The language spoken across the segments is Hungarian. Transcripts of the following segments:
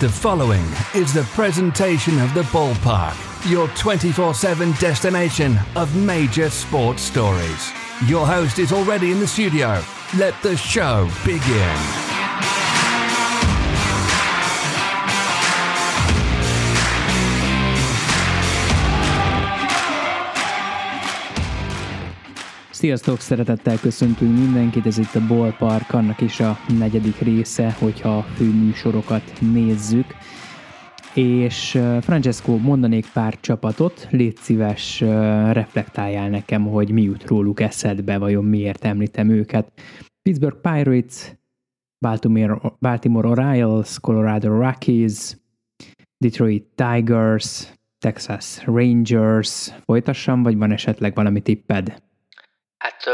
The following is the presentation of the ballpark, your 24 7 destination of major sports stories. Your host is already in the studio. Let the show begin. Sziasztok, szeretettel köszöntünk mindenkit, ez itt a Ballpark, annak is a negyedik része, hogyha a főműsorokat nézzük. És Francesco, mondanék pár csapatot, légy szíves, reflektáljál nekem, hogy mi jut róluk eszedbe, vajon miért említem őket. Pittsburgh Pirates, Baltimore, Baltimore Orioles, Colorado Rockies, Detroit Tigers, Texas Rangers. Folytassam, vagy van esetleg valami tipped? Hát ö,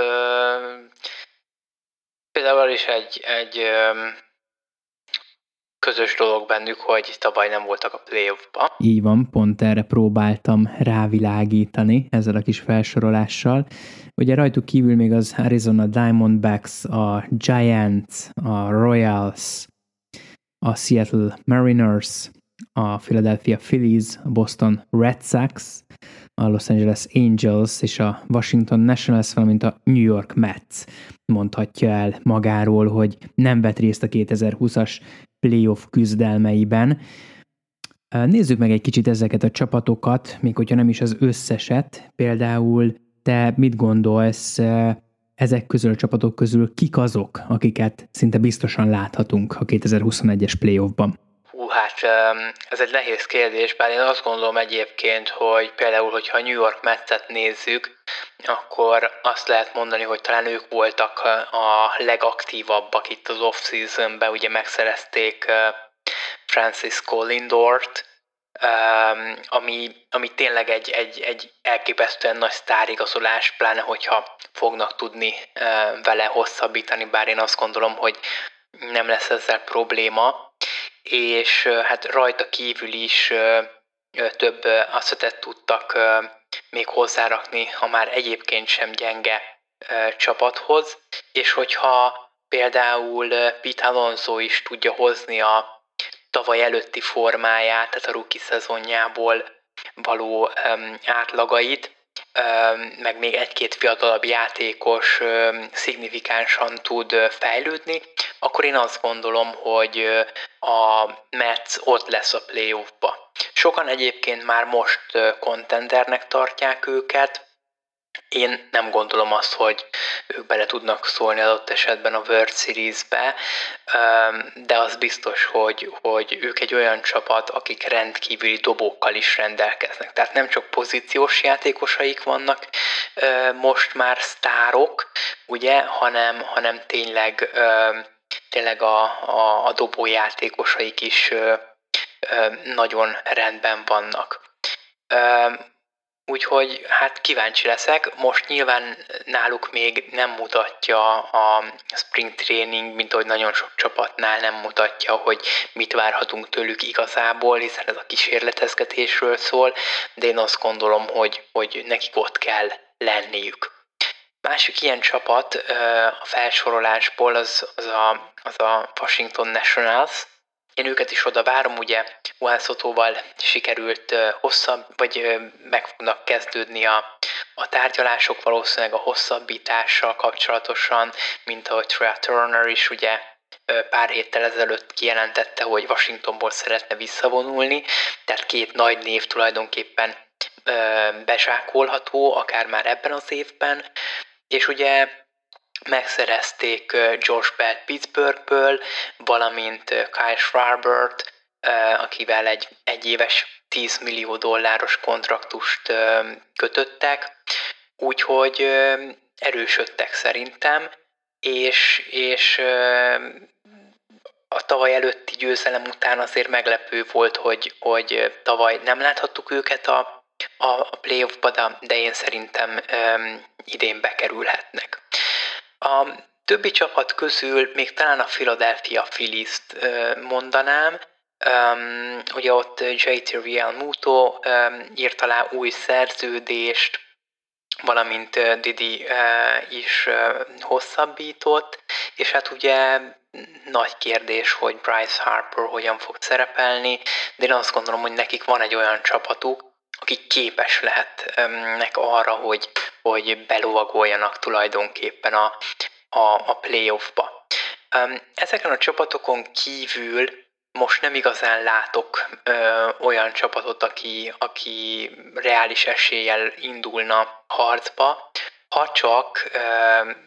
például is egy, egy ö, közös dolog bennük, hogy tavaly nem voltak a playoffba. Így van, pont erre próbáltam rávilágítani ezzel a kis felsorolással. Ugye rajtuk kívül még az Arizona Diamondbacks, a Giants, a Royals, a Seattle Mariners, a Philadelphia Phillies, a Boston Red Sox, a Los Angeles Angels és a Washington Nationals, valamint a New York Mets mondhatja el magáról, hogy nem vett részt a 2020-as playoff küzdelmeiben. Nézzük meg egy kicsit ezeket a csapatokat, még hogyha nem is az összeset. Például te mit gondolsz ezek közül a csapatok közül, kik azok, akiket szinte biztosan láthatunk a 2021-es playoffban? Hát ez egy nehéz kérdés, bár én azt gondolom egyébként, hogy például, hogyha New York Metszet nézzük, akkor azt lehet mondani, hogy talán ők voltak a legaktívabbak itt az off-seasonben, ugye megszerezték Francisco Lindort, ami, ami tényleg egy, egy, egy elképesztően nagy sztárigazolás, pláne hogyha fognak tudni vele hosszabbítani, bár én azt gondolom, hogy nem lesz ezzel probléma és hát rajta kívül is több asszetet tudtak még hozzárakni a már egyébként sem gyenge csapathoz, és hogyha például Pete Alonso is tudja hozni a tavaly előtti formáját, tehát a rookie szezonjából való átlagait, meg még egy-két fiatalabb játékos szignifikánsan tud fejlődni, akkor én azt gondolom, hogy a Mets ott lesz a playoffba. Sokan egyébként már most kontendernek tartják őket, én nem gondolom azt, hogy ők bele tudnak szólni adott esetben a World Series-be, de az biztos, hogy, hogy ők egy olyan csapat, akik rendkívüli dobókkal is rendelkeznek. Tehát nem csak pozíciós játékosaik vannak most már sztárok, ugye, hanem, hanem tényleg, tényleg a, a, a dobójátékosaik is nagyon rendben vannak. Úgyhogy hát kíváncsi leszek. Most nyilván náluk még nem mutatja a spring training, mint ahogy nagyon sok csapatnál nem mutatja, hogy mit várhatunk tőlük igazából, hiszen ez a kísérletezgetésről szól, de én azt gondolom, hogy, hogy nekik ott kell lenniük. Másik ilyen csapat a felsorolásból az, az, a, az a Washington Nationals, én őket is oda várom, ugye Juan Sotóval sikerült hosszabb, vagy meg fognak kezdődni a, a tárgyalások valószínűleg a hosszabbítással kapcsolatosan, mint ahogy Trey Turner is ugye pár héttel ezelőtt kijelentette, hogy Washingtonból szeretne visszavonulni, tehát két nagy név tulajdonképpen bezsákolható, akár már ebben az évben, és ugye megszerezték Josh Bell Pittsburghből, valamint Kyle Schwarbert, akivel egy egyéves 10 millió dolláros kontraktust kötöttek, úgyhogy erősödtek szerintem, és, és a tavaly előtti győzelem után azért meglepő volt, hogy, hogy tavaly nem láthattuk őket a, a playoffba, de én szerintem idén bekerülhetnek. A többi csapat közül még talán a Philadelphia Phillies-t mondanám, Um, ugye ott JT Real um, írt alá új szerződést, valamint uh, Didi uh, is uh, hosszabbított, és hát ugye nagy kérdés, hogy Bryce Harper hogyan fog szerepelni, de én azt gondolom, hogy nekik van egy olyan csapatuk, akik képes lehetnek arra, hogy, hogy belovagoljanak tulajdonképpen a, a, a playoffba. Ezeken a csapatokon kívül most nem igazán látok ö, olyan csapatot, aki, aki reális eséllyel indulna harcba, ha csak ö,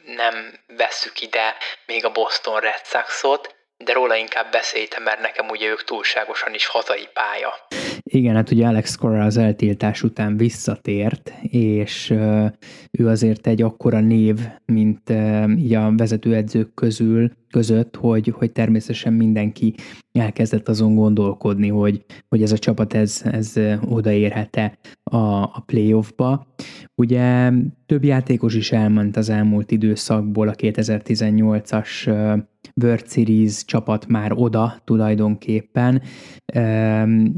nem vesszük ide még a Boston Red Sox-ot, de róla inkább beszéltem, mert nekem ugye ők túlságosan is hazai pálya. Igen, hát ugye Alex Cora az eltiltás után visszatért, és ő azért egy akkora név, mint így a vezetőedzők közül, között, hogy, hogy természetesen mindenki elkezdett azon gondolkodni, hogy, hogy ez a csapat ez, ez odaérhet-e a, a playoffba. Ugye több játékos is elment az elmúlt időszakból a 2018-as World Series csapat már oda tulajdonképpen,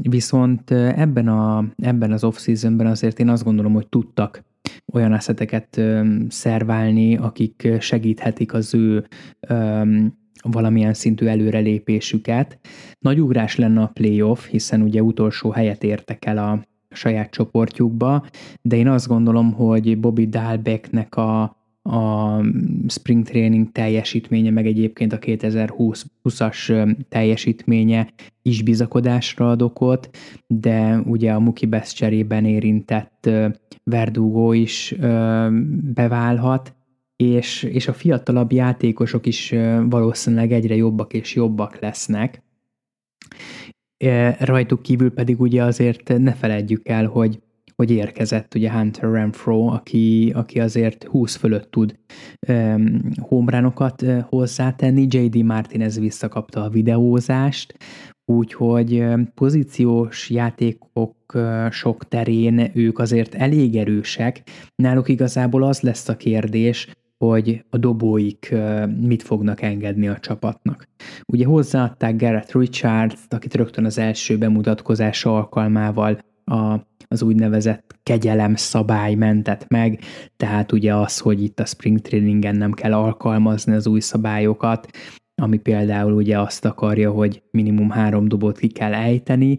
viszont ebben, a, ebben az off-seasonben azért én azt gondolom, hogy tudtak olyan eszeteket szerválni, akik segíthetik az ő valamilyen szintű előrelépésüket. Nagy ugrás lenne a playoff, hiszen ugye utolsó helyet értek el a saját csoportjukba, de én azt gondolom, hogy Bobby Dahlbecknek a a spring training teljesítménye, meg egyébként a 2020-as teljesítménye is bizakodásra ad okot, de ugye a Muki Best cserében érintett Verdugo is beválhat, és, és a fiatalabb játékosok is valószínűleg egyre jobbak és jobbak lesznek. Rajtuk kívül pedig ugye azért ne feledjük el, hogy hogy érkezett ugye Hunter Renfro, aki, aki azért 20 fölött tud um, homránokat uh, hozzátenni, J.D. Martinez visszakapta a videózást, úgyhogy pozíciós játékok uh, sok terén ők azért elég erősek. Náluk igazából az lesz a kérdés, hogy a dobóik mit fognak engedni a csapatnak. Ugye hozzáadták Garrett Richards-t, akit rögtön az első bemutatkozása alkalmával a az úgynevezett kegyelem szabály mentett meg, tehát ugye az, hogy itt a spring trainingen nem kell alkalmazni az új szabályokat, ami például ugye azt akarja, hogy minimum három dobot ki kell ejteni,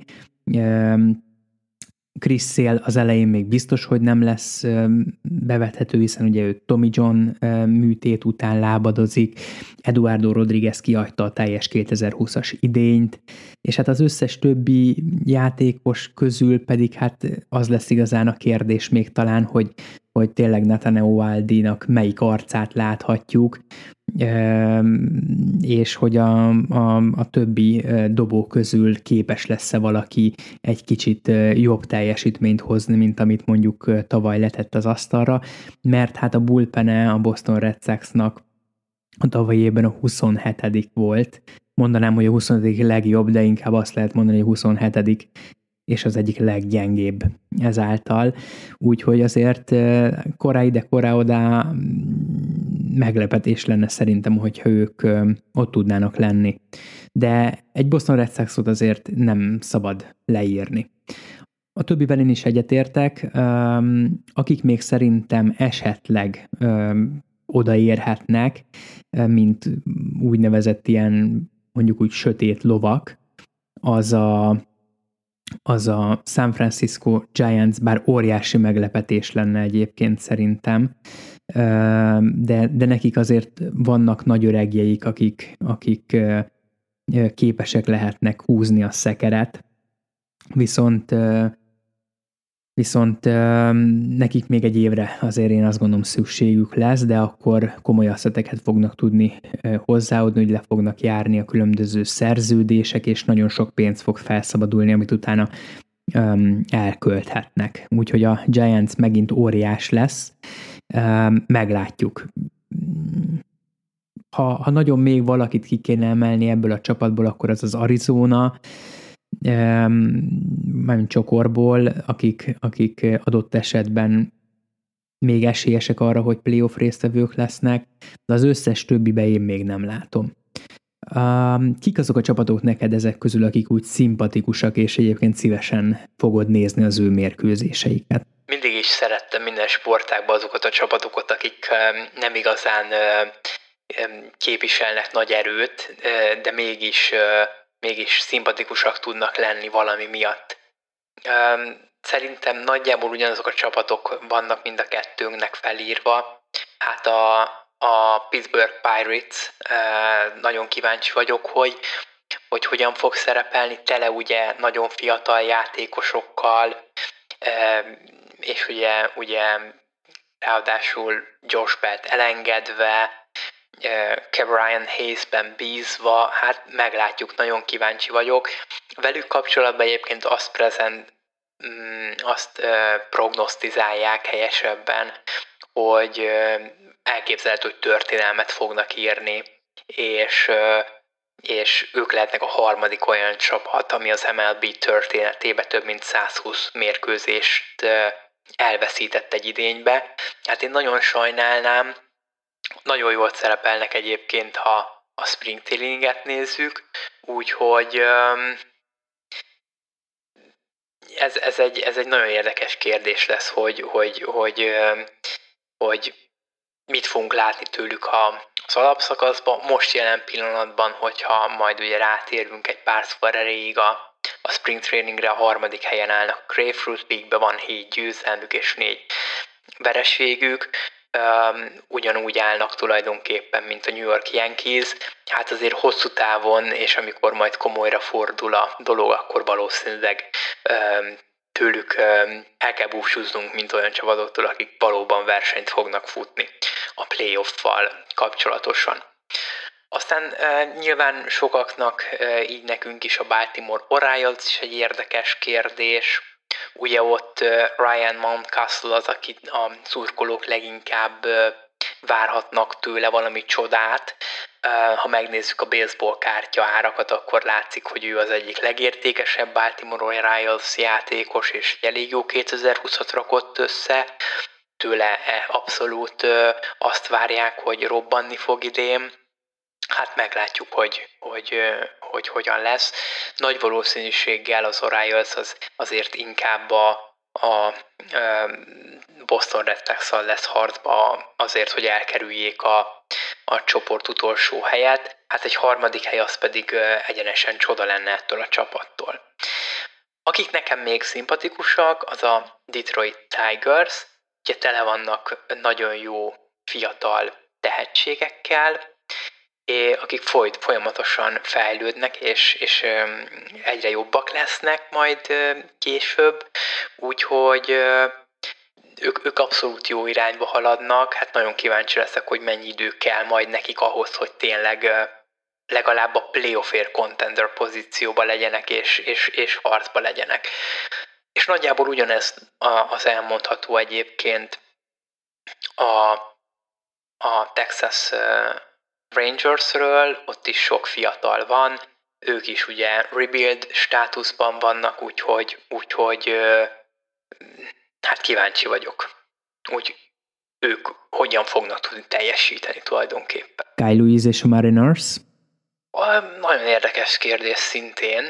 Chris Sale az elején még biztos, hogy nem lesz bevethető, hiszen ugye ő Tommy John műtét után lábadozik, Eduardo Rodriguez kiadta a teljes 2020-as idényt, és hát az összes többi játékos közül pedig hát az lesz igazán a kérdés még talán, hogy, hogy tényleg Nathaniel Waldi-nak melyik arcát láthatjuk, és hogy a, a, a többi dobó közül képes lesz-e valaki egy kicsit jobb teljesítményt hozni, mint amit mondjuk tavaly letett az asztalra, mert hát a bullpene a Boston Red Sox-nak a tavalyi évben a 27 volt. Mondanám, hogy a 27 legjobb, de inkább azt lehet mondani, hogy a 27 és az egyik leggyengébb ezáltal. Úgyhogy azért korá ide, korá oda meglepetés lenne szerintem, hogyha ők ott tudnának lenni. De egy Boston Red Sox-ot azért nem szabad leírni. A többivel én is egyetértek, akik még szerintem esetleg odaérhetnek, mint úgynevezett ilyen mondjuk úgy sötét lovak, az a az a San Francisco Giants, bár óriási meglepetés lenne egyébként szerintem, de, de nekik azért vannak nagy öregjeik, akik, akik képesek lehetnek húzni a szekeret, viszont Viszont nekik még egy évre azért én azt gondolom szükségük lesz, de akkor komoly asszeteket fognak tudni hozzáadni, hogy le fognak járni a különböző szerződések, és nagyon sok pénz fog felszabadulni, amit utána um, elkölthetnek. Úgyhogy a Giants megint óriás lesz. Um, meglátjuk. Ha, ha nagyon még valakit ki kéne emelni ebből a csapatból, akkor az az Arizona, mármint csokorból, akik, akik adott esetben még esélyesek arra, hogy playoff résztvevők lesznek, de az összes többibe én még nem látom. Kik azok a csapatok neked ezek közül, akik úgy szimpatikusak, és egyébként szívesen fogod nézni az ő mérkőzéseiket? Mindig is szerettem minden sportágban azokat a csapatokat, akik nem igazán képviselnek nagy erőt, de mégis, mégis szimpatikusak tudnak lenni valami miatt. Szerintem nagyjából ugyanazok a csapatok vannak mind a kettőnknek felírva. Hát a, a Pittsburgh Pirates, nagyon kíváncsi vagyok, hogy hogy hogyan fog szerepelni, tele ugye nagyon fiatal játékosokkal, és ugye, ugye ráadásul Josh Bell elengedve, Brian Hayes-ben bízva, hát meglátjuk, nagyon kíváncsi vagyok. Velük kapcsolatban egyébként azt prezent, mm, azt prognosztizálják helyesebben, hogy elképzelhető, hogy történelmet fognak írni, és és ők lehetnek a harmadik olyan csapat, ami az MLB történetében több mint 120 mérkőzést elveszített egy idénybe. Hát én nagyon sajnálnám, nagyon jól szerepelnek egyébként, ha a spring traininget nézzük, úgyhogy ez, ez, egy, ez egy nagyon érdekes kérdés lesz, hogy, hogy, hogy, hogy mit fogunk látni tőlük a, az alapszakaszban. Most jelen pillanatban, hogyha majd ugye rátérünk egy pár szor erejéig a, a spring trainingre, a harmadik helyen állnak Grapefruit League-be, van 7 győzelmük és 4 vereségük, um, ugyanúgy állnak tulajdonképpen, mint a New York Yankees. Hát azért hosszú távon, és amikor majd komolyra fordul a dolog, akkor valószínűleg um, tőlük um, el kell búcsúznunk, mint olyan csapatoktól, akik valóban versenyt fognak futni a playoff-val kapcsolatosan. Aztán e, nyilván sokaknak, e, így nekünk is a Baltimore Orioles is egy érdekes kérdés. Ugye ott Ryan Mountcastle az, aki a szurkolók leginkább várhatnak tőle valami csodát. Ha megnézzük a baseball kártya árakat, akkor látszik, hogy ő az egyik legértékesebb Baltimore Orioles játékos, és elég jó 2020-at rakott össze tőle e, abszolút azt várják, hogy robbanni fog idén. Hát meglátjuk, hogy, hogy, hogy hogyan lesz. Nagy valószínűséggel az Orioles az azért inkább a, a Boston Red sox lesz harcba azért, hogy elkerüljék a, a csoport utolsó helyet. Hát egy harmadik hely az pedig egyenesen csoda lenne ettől a csapattól. Akik nekem még szimpatikusak, az a Detroit Tigers, ugye tele vannak nagyon jó fiatal tehetségekkel, akik folyt, folyamatosan fejlődnek, és, és egyre jobbak lesznek majd később, úgyhogy ők, ők abszolút jó irányba haladnak, hát nagyon kíváncsi leszek, hogy mennyi idő kell majd nekik ahhoz, hogy tényleg legalább a playoffért contender pozícióba legyenek, és, és, és harcba legyenek. És nagyjából ugyanez az elmondható egyébként a, a Texas Rangersről, ott is sok fiatal van, ők is ugye rebuild státuszban vannak, úgyhogy, úgyhogy hát kíváncsi vagyok. Úgy ők hogyan fognak tudni teljesíteni tulajdonképpen. Kyle Louise és a Mariners? Nagyon érdekes kérdés szintén.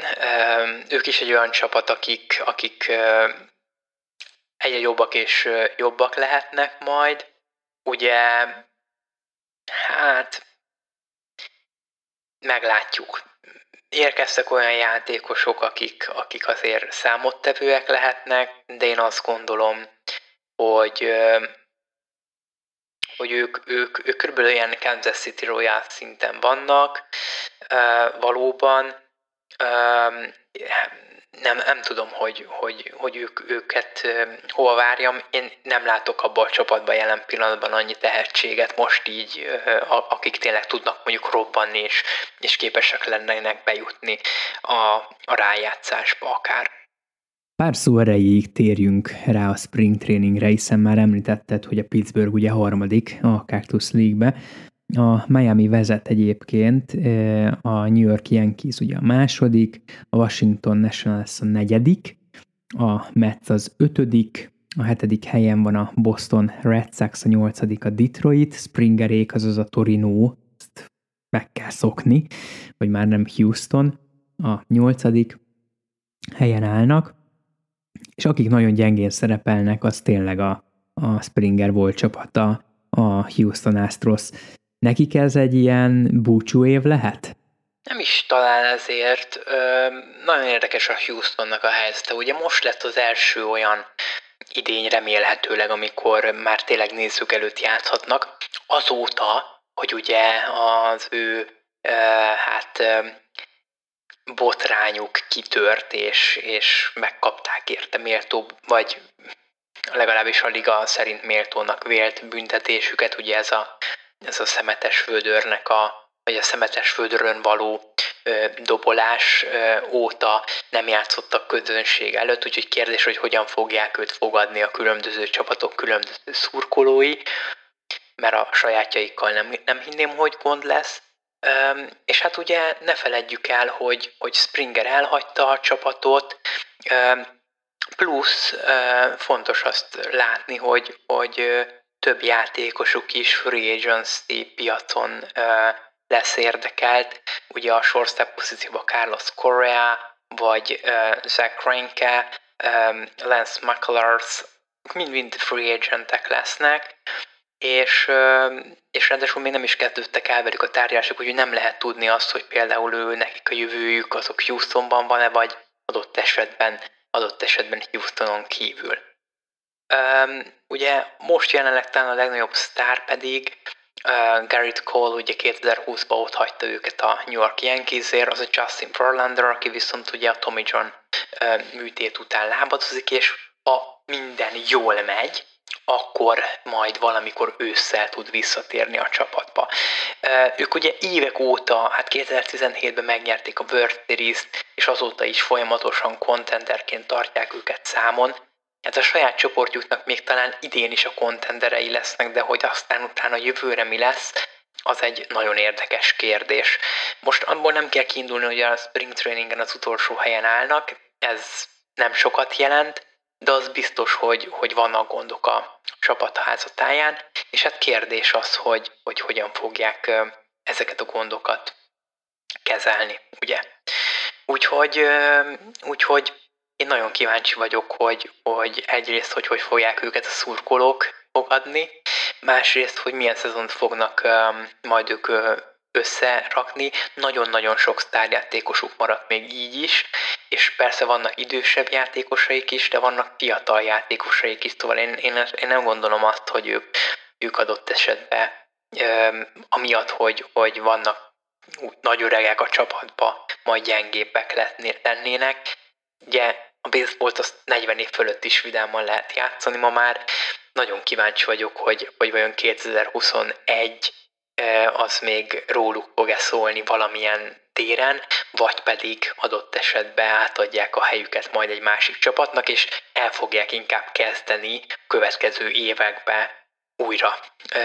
Ők is egy olyan csapat, akik, akik egyre jobbak és jobbak lehetnek majd. Ugye, hát meglátjuk. Érkeztek olyan játékosok, akik, akik azért számottevőek lehetnek, de én azt gondolom, hogy hogy ők, ők, ők körülbelül ilyen Kansas City Royal szinten vannak, valóban nem, nem tudom, hogy, hogy, hogy ők, őket hova várjam. Én nem látok abban a csapatban jelen pillanatban annyi tehetséget most így, akik tényleg tudnak mondjuk robbanni, és, és képesek lennének bejutni a, a rájátszásba akár. Pár szó erejéig térjünk rá a spring trainingre, hiszen már említetted, hogy a Pittsburgh ugye harmadik a Cactus League-be. A Miami vezet egyébként, a New York Yankees ugye a második, a Washington Nationals a negyedik, a Mets az ötödik, a hetedik helyen van a Boston Red Sox, a nyolcadik a Detroit, Springerék, azaz a Torino, ezt meg kell szokni, vagy már nem Houston, a nyolcadik helyen állnak, és akik nagyon gyengén szerepelnek, az tényleg a, a Springer volt csapata, a Houston Astros nekik ez egy ilyen búcsú év lehet? Nem is talán ezért. Ö, nagyon érdekes a Houstonnak a helyzete. Ugye most lett az első olyan idény remélhetőleg, amikor már tényleg nézzük előtt játszhatnak. Azóta, hogy ugye az ő ö, hát ö, botrányuk kitört, és, és megkapták érte méltó, vagy legalábbis a liga szerint méltónak vélt büntetésüket, ugye ez a, ez a szemetes földörnek a, vagy a szemetes földörön való ö, dobolás ö, óta nem játszottak közönség előtt, úgyhogy kérdés, hogy hogyan fogják őt fogadni a különböző csapatok különböző szurkolói, mert a sajátjaikkal nem, nem hinném, hogy gond lesz. Üm, és hát ugye ne feledjük el, hogy, hogy Springer elhagyta a csapatot, üm, plusz üm, fontos azt látni, hogy, hogy több játékosuk is free agency piacon lesz érdekelt. Ugye a shortstop pozícióban Carlos Correa, vagy Zach Reinke, um, Lance McCullers, mind-mind free agentek lesznek, és, és ráadásul még nem is kezdődtek el velük a tárgyalások, úgyhogy nem lehet tudni azt, hogy például ő, nekik a jövőjük azok Houstonban van-e, vagy adott esetben, adott esetben Houstonon kívül. Um, ugye most jelenleg talán a legnagyobb sztár pedig uh, Garrett Cole ugye 2020-ban ott hagyta őket a New York Yankeesért, az a Justin Verlander, aki viszont ugye a Tommy John uh, műtét után lábadozik, és ha minden jól megy, akkor majd valamikor ősszel tud visszatérni a csapatba. Ők ugye évek óta, hát 2017-ben megnyerték a World series és azóta is folyamatosan contenderként tartják őket számon, Hát a saját csoportjuknak még talán idén is a kontenderei lesznek, de hogy aztán utána jövőre mi lesz, az egy nagyon érdekes kérdés. Most abból nem kell kiindulni, hogy a spring trainingen az utolsó helyen állnak, ez nem sokat jelent, de az biztos, hogy, hogy vannak gondok a csapat házatáján, és hát kérdés az, hogy, hogy hogyan fogják ezeket a gondokat kezelni, ugye. Úgyhogy, úgyhogy én nagyon kíváncsi vagyok, hogy, hogy egyrészt, hogy hogy fogják őket a szurkolók fogadni, másrészt, hogy milyen szezont fognak um, majd ők összerakni. Nagyon-nagyon sok sztárjátékosuk maradt még így is, és persze vannak idősebb játékosaik is, de vannak fiatal játékosaik is, szóval én, én, én nem gondolom azt, hogy ők, ők adott esetben um, amiatt, hogy, hogy vannak nagy öregek a csapatba, majd gyengébbek lennének, Ugye a baseballt azt 40 év fölött is vidáman lehet játszani ma már. Nagyon kíváncsi vagyok, hogy, hogy vajon 2021 az még róluk fog-e szólni valamilyen téren, vagy pedig adott esetben átadják a helyüket majd egy másik csapatnak, és el fogják inkább kezdeni következő években újra ö,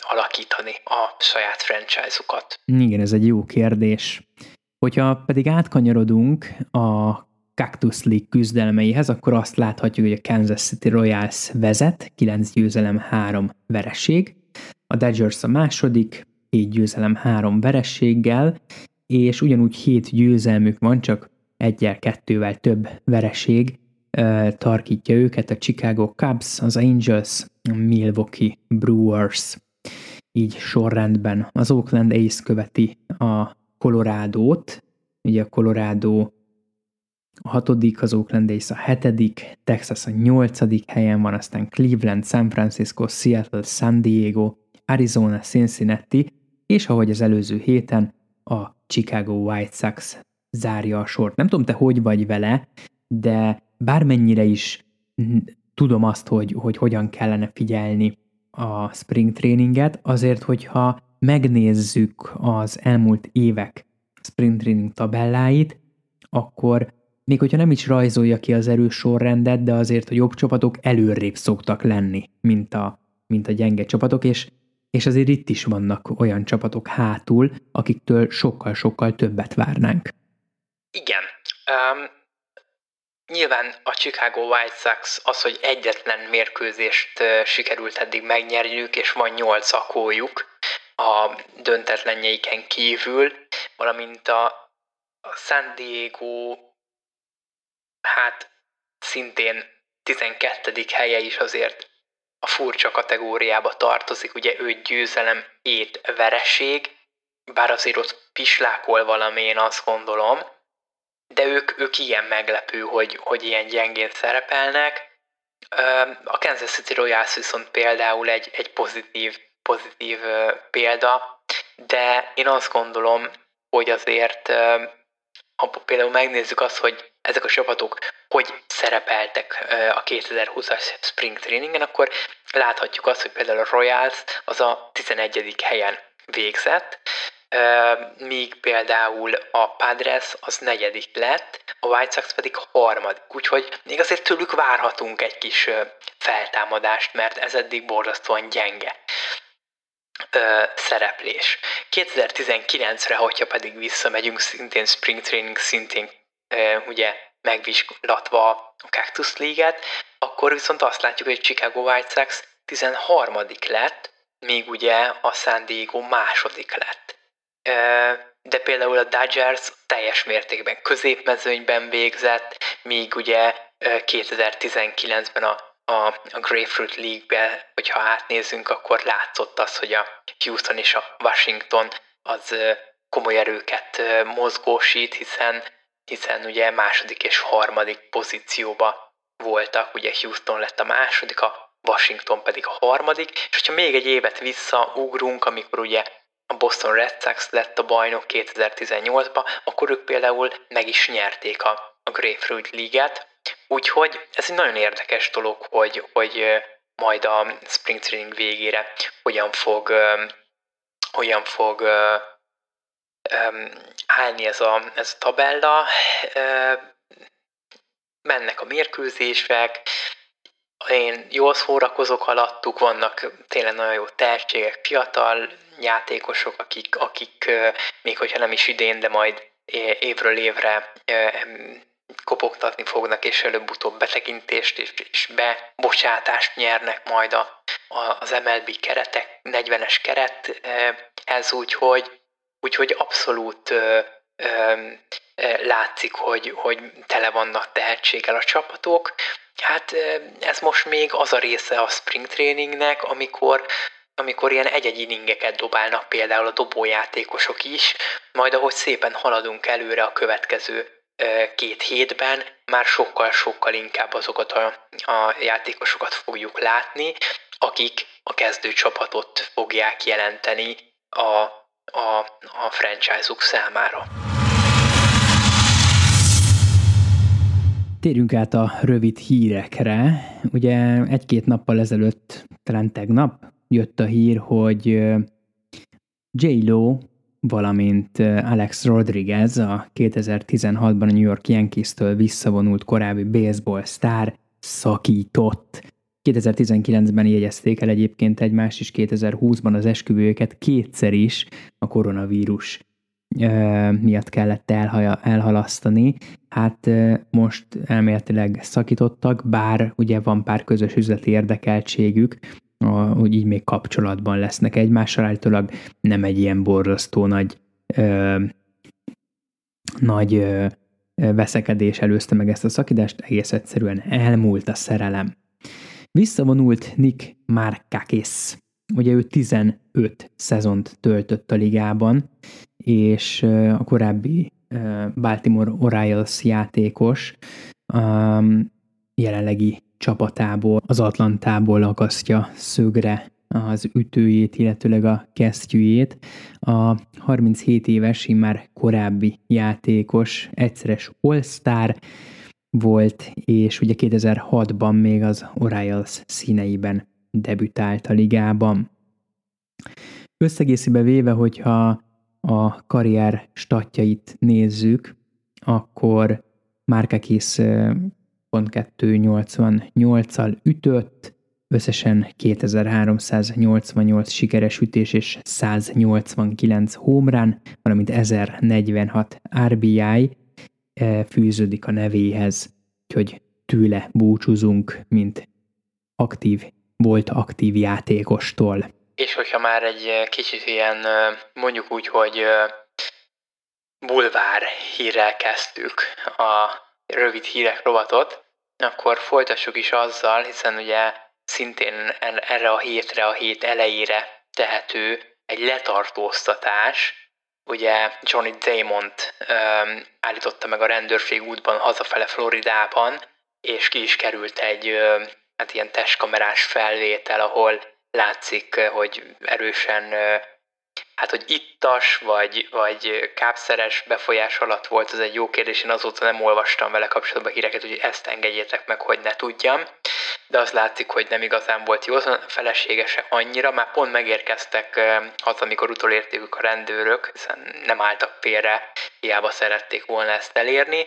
alakítani a saját franchise-ukat. Igen, ez egy jó kérdés. Hogyha pedig átkanyarodunk a Cactus League küzdelmeihez, akkor azt láthatjuk, hogy a Kansas City Royals vezet, 9 győzelem, 3 vereség, a Dodgers a második, 7 győzelem, 3 verességgel, és ugyanúgy 7 győzelmük van, csak egyel, kettővel több vereség tarkítja őket, a Chicago Cubs, az Angels, a Milwaukee Brewers, így sorrendben. Az Oakland Ace követi a Colorado-t, ugye a Colorado a hatodik, az Oakland Ace a hetedik, Texas a nyolcadik helyen van, aztán Cleveland, San Francisco, Seattle, San Diego, Arizona, Cincinnati, és ahogy az előző héten a Chicago White Sox zárja a sort. Nem tudom, te hogy vagy vele, de bármennyire is tudom azt, hogy, hogy hogyan kellene figyelni a spring traininget, azért, hogyha megnézzük az elmúlt évek spring training tabelláit, akkor még hogyha nem is rajzolja ki az erős sorrendet, de azért a jobb csapatok előrébb szoktak lenni, mint a, mint a gyenge csapatok, és, és azért itt is vannak olyan csapatok hátul, akiktől sokkal-sokkal többet várnánk. Igen. Um, nyilván a Chicago White Sox az, hogy egyetlen mérkőzést sikerült eddig megnyerniük, és van nyolc akójuk a döntetlenjeiken kívül, valamint a San Diego hát szintén 12. helye is azért a furcsa kategóriába tartozik, ugye ő győzelem, ét vereség, bár azért ott pislákol valami, én azt gondolom, de ők, ők ilyen meglepő, hogy, hogy ilyen gyengén szerepelnek. A Kansas City Royals viszont például egy, egy pozitív, pozitív példa, de én azt gondolom, hogy azért ha például megnézzük azt, hogy ezek a csapatok hogy szerepeltek a 2020-as Spring Trainingen, akkor láthatjuk azt, hogy például a Royals az a 11. helyen végzett, míg például a Padres az negyedik lett, a White Sox pedig harmadik. Úgyhogy még azért tőlük várhatunk egy kis feltámadást, mert ez eddig borzasztóan gyenge szereplés. 2019-re, hogyha pedig visszamegyünk, szintén Spring Training szintén ugye megvizslatva a Cactus League-et, akkor viszont azt látjuk, hogy Chicago White Sox 13. lett, míg ugye a San Diego második lett. De például a Dodgers teljes mértékben középmezőnyben végzett, míg ugye 2019-ben a a, a Grapefruit League-be, hogyha átnézünk, akkor látszott az, hogy a Houston és a Washington az komoly erőket mozgósít, hiszen, hiszen ugye második és harmadik pozícióba voltak, ugye Houston lett a második, a Washington pedig a harmadik, és hogyha még egy évet visszaugrunk, amikor ugye a Boston Red Sox lett a bajnok 2018-ban, akkor ők például meg is nyerték a, a Grapefruit League-et, úgyhogy ez egy nagyon érdekes dolog, hogy, hogy majd a Spring Training végére hogyan fog, hogyan fog állni ez a, ez a tabella. Mennek a mérkőzések, én jól szórakozok alattuk, vannak tényleg nagyon jó tehetségek, fiatal játékosok, akik, akik még hogyha nem is idén, de majd évről évre kopogtatni fognak, és előbb-utóbb betekintést és, és bebocsátást nyernek majd a, a, az MLB keretek, 40-es kerethez, úgyhogy, úgyhogy abszolút ö, ö, látszik, hogy, hogy tele vannak tehetséggel a csapatok. Hát ez most még az a része a spring trainingnek, amikor amikor ilyen egy-egy inningeket dobálnak például a dobójátékosok is, majd ahogy szépen haladunk előre a következő két hétben, már sokkal-sokkal inkább azokat a, a játékosokat fogjuk látni, akik a kezdőcsapatot fogják jelenteni a, a, a franchise-uk számára. Térjünk át a rövid hírekre. Ugye egy-két nappal ezelőtt, talán tegnap jött a hír, hogy J-Lo, valamint Alex Rodriguez, a 2016-ban a New York Yankees-től visszavonult korábbi baseball sztár, szakított. 2019-ben jegyezték el egyébként egymást, és 2020-ban az esküvőjüket kétszer is a koronavírus miatt kellett elhaja, elhalasztani. Hát most elméletileg szakítottak, bár ugye van pár közös üzleti érdekeltségük, hogy így még kapcsolatban lesznek egymással, állítólag nem egy ilyen borzasztó nagy ö, nagy ö, veszekedés előzte meg ezt a szakítást, egész egyszerűen elmúlt a szerelem. Visszavonult Nick Markakis. Ugye ő 15 szezont töltött a ligában, és a korábbi Baltimore Orioles játékos jelenlegi csapatából, az Atlantából akasztja szögre az ütőjét, illetőleg a kesztyűjét. A 37 éves, már korábbi játékos, egyszeres All-Star volt, és ugye 2006-ban még az Orioles színeiben debütált a ligában. Összegészébe véve, hogyha a karrier statjait nézzük, akkor Márkakis 288-al ütött, összesen 2388 sikeres ütés és 189 homrán, valamint 1046 RBI fűződik a nevéhez, úgyhogy tőle búcsúzunk, mint aktív, volt aktív játékostól. És hogyha már egy kicsit ilyen, mondjuk úgy, hogy bulvár hírrel kezdtük a rövid hírek rovatot, akkor folytassuk is azzal, hiszen ugye szintén erre a hétre, a hét elejére tehető egy letartóztatás, ugye Johnny damon um, állította meg a rendőrség útban hazafele Floridában, és ki is került egy um, hát ilyen testkamerás felvétel, ahol látszik, hogy erősen Hát, hogy ittas vagy, vagy kápszeres befolyás alatt volt, az egy jó kérdés. Én azóta nem olvastam vele kapcsolatban híreket, hogy ezt engedjétek meg, hogy ne tudjam. De az látszik, hogy nem igazán volt jó, a feleségese annyira, már pont megérkeztek az, amikor utolérték a rendőrök, hiszen nem álltak félre, hiába szerették volna ezt elérni.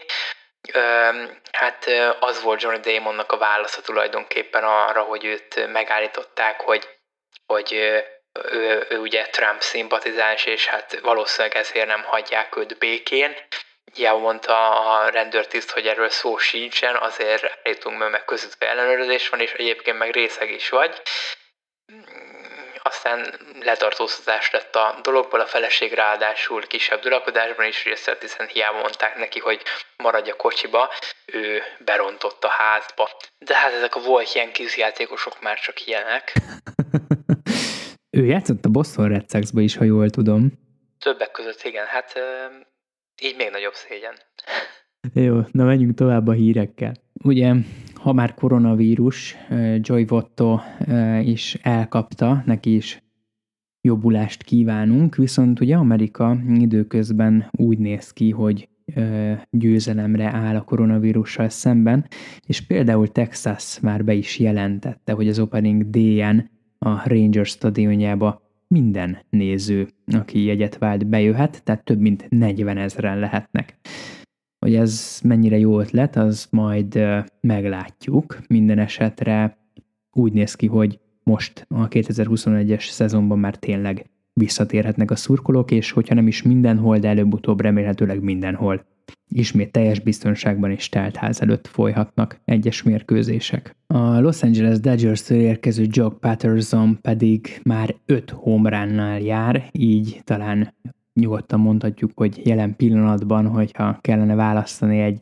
Hát az volt Johnny Damonnak a válasza tulajdonképpen arra, hogy őt megállították, hogy, hogy ő, ő ugye Trump szimpatizáns, és hát valószínűleg ezért nem hagyják őt békén. Hiába mondta a rendőrtiszt, hogy erről szó sincsen, azért állítunk meg, meg között ellenőrzés van, és egyébként meg részeg is vagy. Aztán letartóztatás lett a dologból, a feleség ráadásul kisebb durakodásban is részt vett, hiszen hiába mondták neki, hogy maradj a kocsiba, ő berontott a házba. De hát ezek a volt ilyen kizjátékosok már csak ilyenek. Ő játszott a Boston Red sox is, ha jól tudom. Többek között igen, hát így még nagyobb szégyen. Jó, na menjünk tovább a hírekkel. Ugye, ha már koronavírus, Joy Votto is elkapta, neki is jobbulást kívánunk, viszont ugye Amerika időközben úgy néz ki, hogy győzelemre áll a koronavírussal szemben, és például Texas már be is jelentette, hogy az Opening Day-en a Rangers stadionjába minden néző, aki jegyet vált, bejöhet, tehát több mint 40 ezeren lehetnek. Hogy ez mennyire jó ötlet, az majd meglátjuk. Minden esetre úgy néz ki, hogy most a 2021-es szezonban már tényleg visszatérhetnek a szurkolók, és hogyha nem is mindenhol, de előbb-utóbb remélhetőleg mindenhol ismét teljes biztonságban és telt ház előtt folyhatnak egyes mérkőzések. A Los Angeles Dodgers-től érkező Jock Patterson pedig már öt homránnál jár, így talán nyugodtan mondhatjuk, hogy jelen pillanatban, hogyha kellene választani egy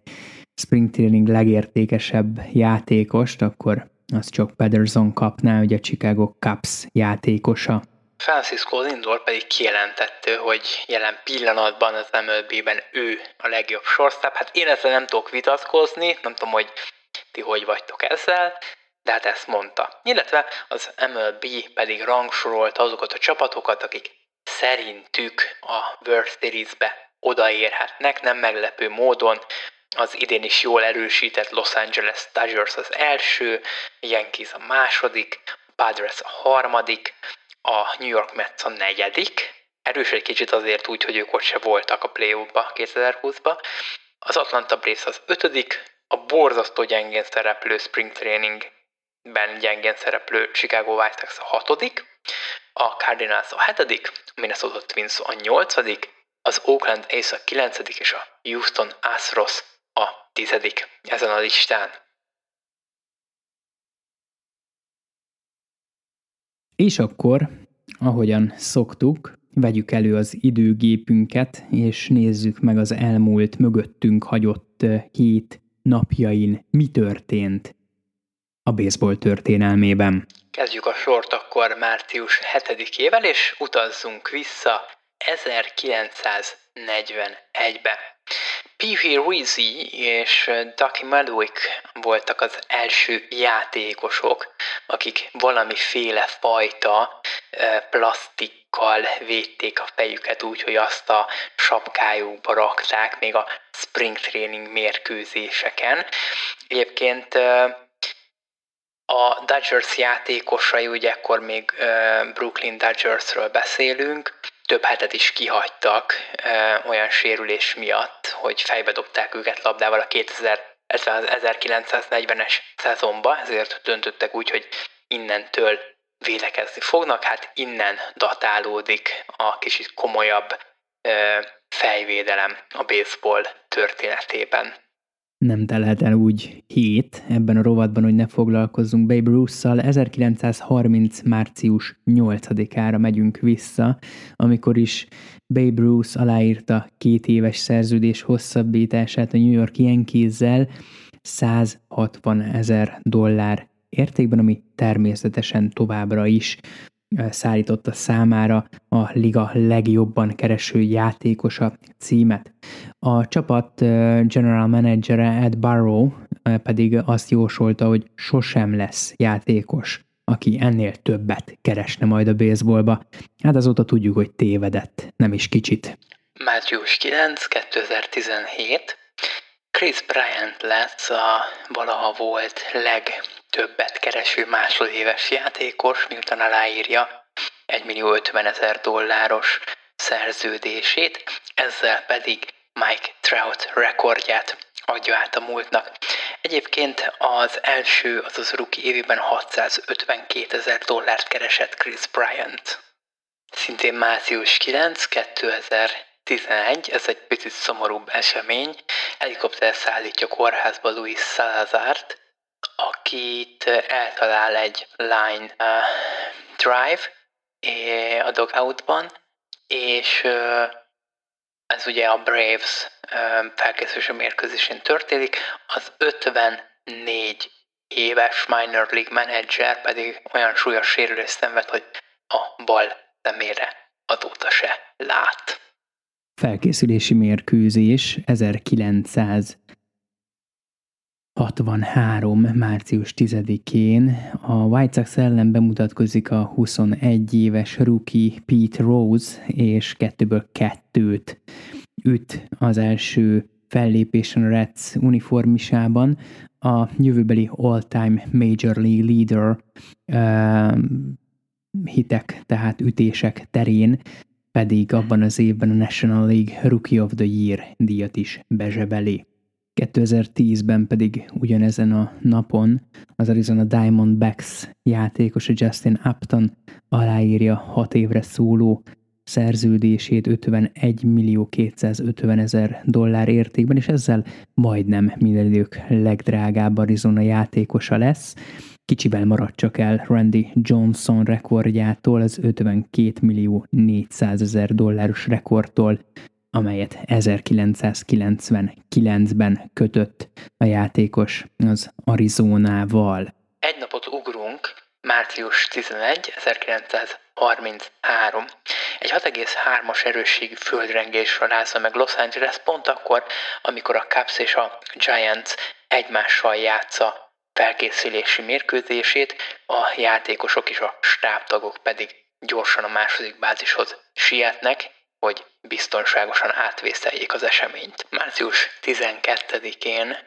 spring training legértékesebb játékost, akkor az csak Patterson kapná, ugye a Chicago Cubs játékosa. Francisco Lindor pedig kijelentette, hogy jelen pillanatban az MLB-ben ő a legjobb shortstop. Hát én ezzel nem tudok vitatkozni, nem tudom, hogy ti hogy vagytok ezzel, de hát ezt mondta. Illetve az MLB pedig rangsorolta azokat a csapatokat, akik szerintük a World Series-be odaérhetnek, nem meglepő módon az idén is jól erősített Los Angeles Dodgers az első, Yankees a második, Padres a harmadik, a New York Mets a negyedik, erős egy kicsit azért úgy, hogy ők ott se voltak a play-offba 2020-ba, az Atlanta Braves az ötödik, a borzasztó gyengén szereplő Spring Trainingben gyengén szereplő Chicago White Sox a hatodik, a Cardinals a hetedik, a Minnesota Twins a nyolcadik, az Oakland Ace a kilencedik és a Houston Astros a tizedik ezen a listán. És akkor, ahogyan szoktuk, vegyük elő az időgépünket, és nézzük meg az elmúlt mögöttünk hagyott hét napjain mi történt a baseball történelmében. Kezdjük a sort akkor március 7-ével, és utazzunk vissza 1941-be. P.V. Rizzi és Ducky Madwick voltak az első játékosok, akik valamiféle fajta plastikkal védték a fejüket úgy, hogy azt a sapkájukba rakták még a spring training mérkőzéseken. Egyébként a Dodgers játékosai, ugye akkor még Brooklyn Dodgersről beszélünk, több hetet is kihagytak olyan sérülés miatt, hogy fejbe dobták őket labdával a 2000, az 1940-es szezonba, ezért döntöttek úgy, hogy innentől védekezni fognak, hát innen datálódik a kicsit komolyabb fejvédelem a baseball történetében nem telhet el úgy hét ebben a rovatban, hogy ne foglalkozzunk Babe Ruth-szal. 1930. március 8-ára megyünk vissza, amikor is Babe Ruth aláírta két éves szerződés hosszabbítását a New York Yankees-zel 160 ezer dollár értékben, ami természetesen továbbra is szállította számára a liga legjobban kereső játékosa címet. A csapat general managere Ed Barrow pedig azt jósolta, hogy sosem lesz játékos, aki ennél többet keresne majd a baseballba. Hát azóta tudjuk, hogy tévedett, nem is kicsit. Március 9, 2017. Chris Bryant lesz a valaha volt legtöbbet kereső másodéves játékos, miután aláírja 1 millió 50 ezer dolláros szerződését, ezzel pedig Mike Trout rekordját adja át a múltnak. Egyébként az első, azaz rookie évében 652 ezer dollárt keresett Chris Bryant. Szintén március 9, 2011, ez egy picit szomorúbb esemény, helikopter szállítja kórházba Luis Salazárt, akit eltalál egy line uh, drive a dogoutban, és uh, ez ugye a Braves felkészülési mérkőzésén történik, az 54 éves minor league manager pedig olyan súlyos sérülést szenved, hogy a bal szemére azóta se lát. Felkészülési mérkőzés 1900 63. március 10-én a White Sox ellen bemutatkozik a 21 éves rookie Pete Rose, és kettőből kettőt üt az első fellépésen a Reds uniformisában. A jövőbeli all-time Major League Leader uh, hitek, tehát ütések terén pedig abban az évben a National League Rookie of the Year díjat is bezsebeli. 2010-ben pedig ugyanezen a napon az Arizona Diamondbacks játékosa Justin Upton aláírja 6 évre szóló szerződését 51 millió 250 ezer dollár értékben, és ezzel majdnem minden idők legdrágább Arizona játékosa lesz. Kicsivel maradt csak el Randy Johnson rekordjától, az 52 millió 400 ezer dolláros rekordtól, amelyet 1999-ben kötött a játékos az Arizonával. Egy napot ugrunk, március 11, 1933. Egy 6,3-as erősségű földrengés rázza meg Los Angeles pont akkor, amikor a Cubs és a Giants egymással játsza felkészülési mérkőzését, a játékosok és a stábtagok pedig gyorsan a második bázishoz sietnek, hogy biztonságosan átvészeljék az eseményt. Március 12-én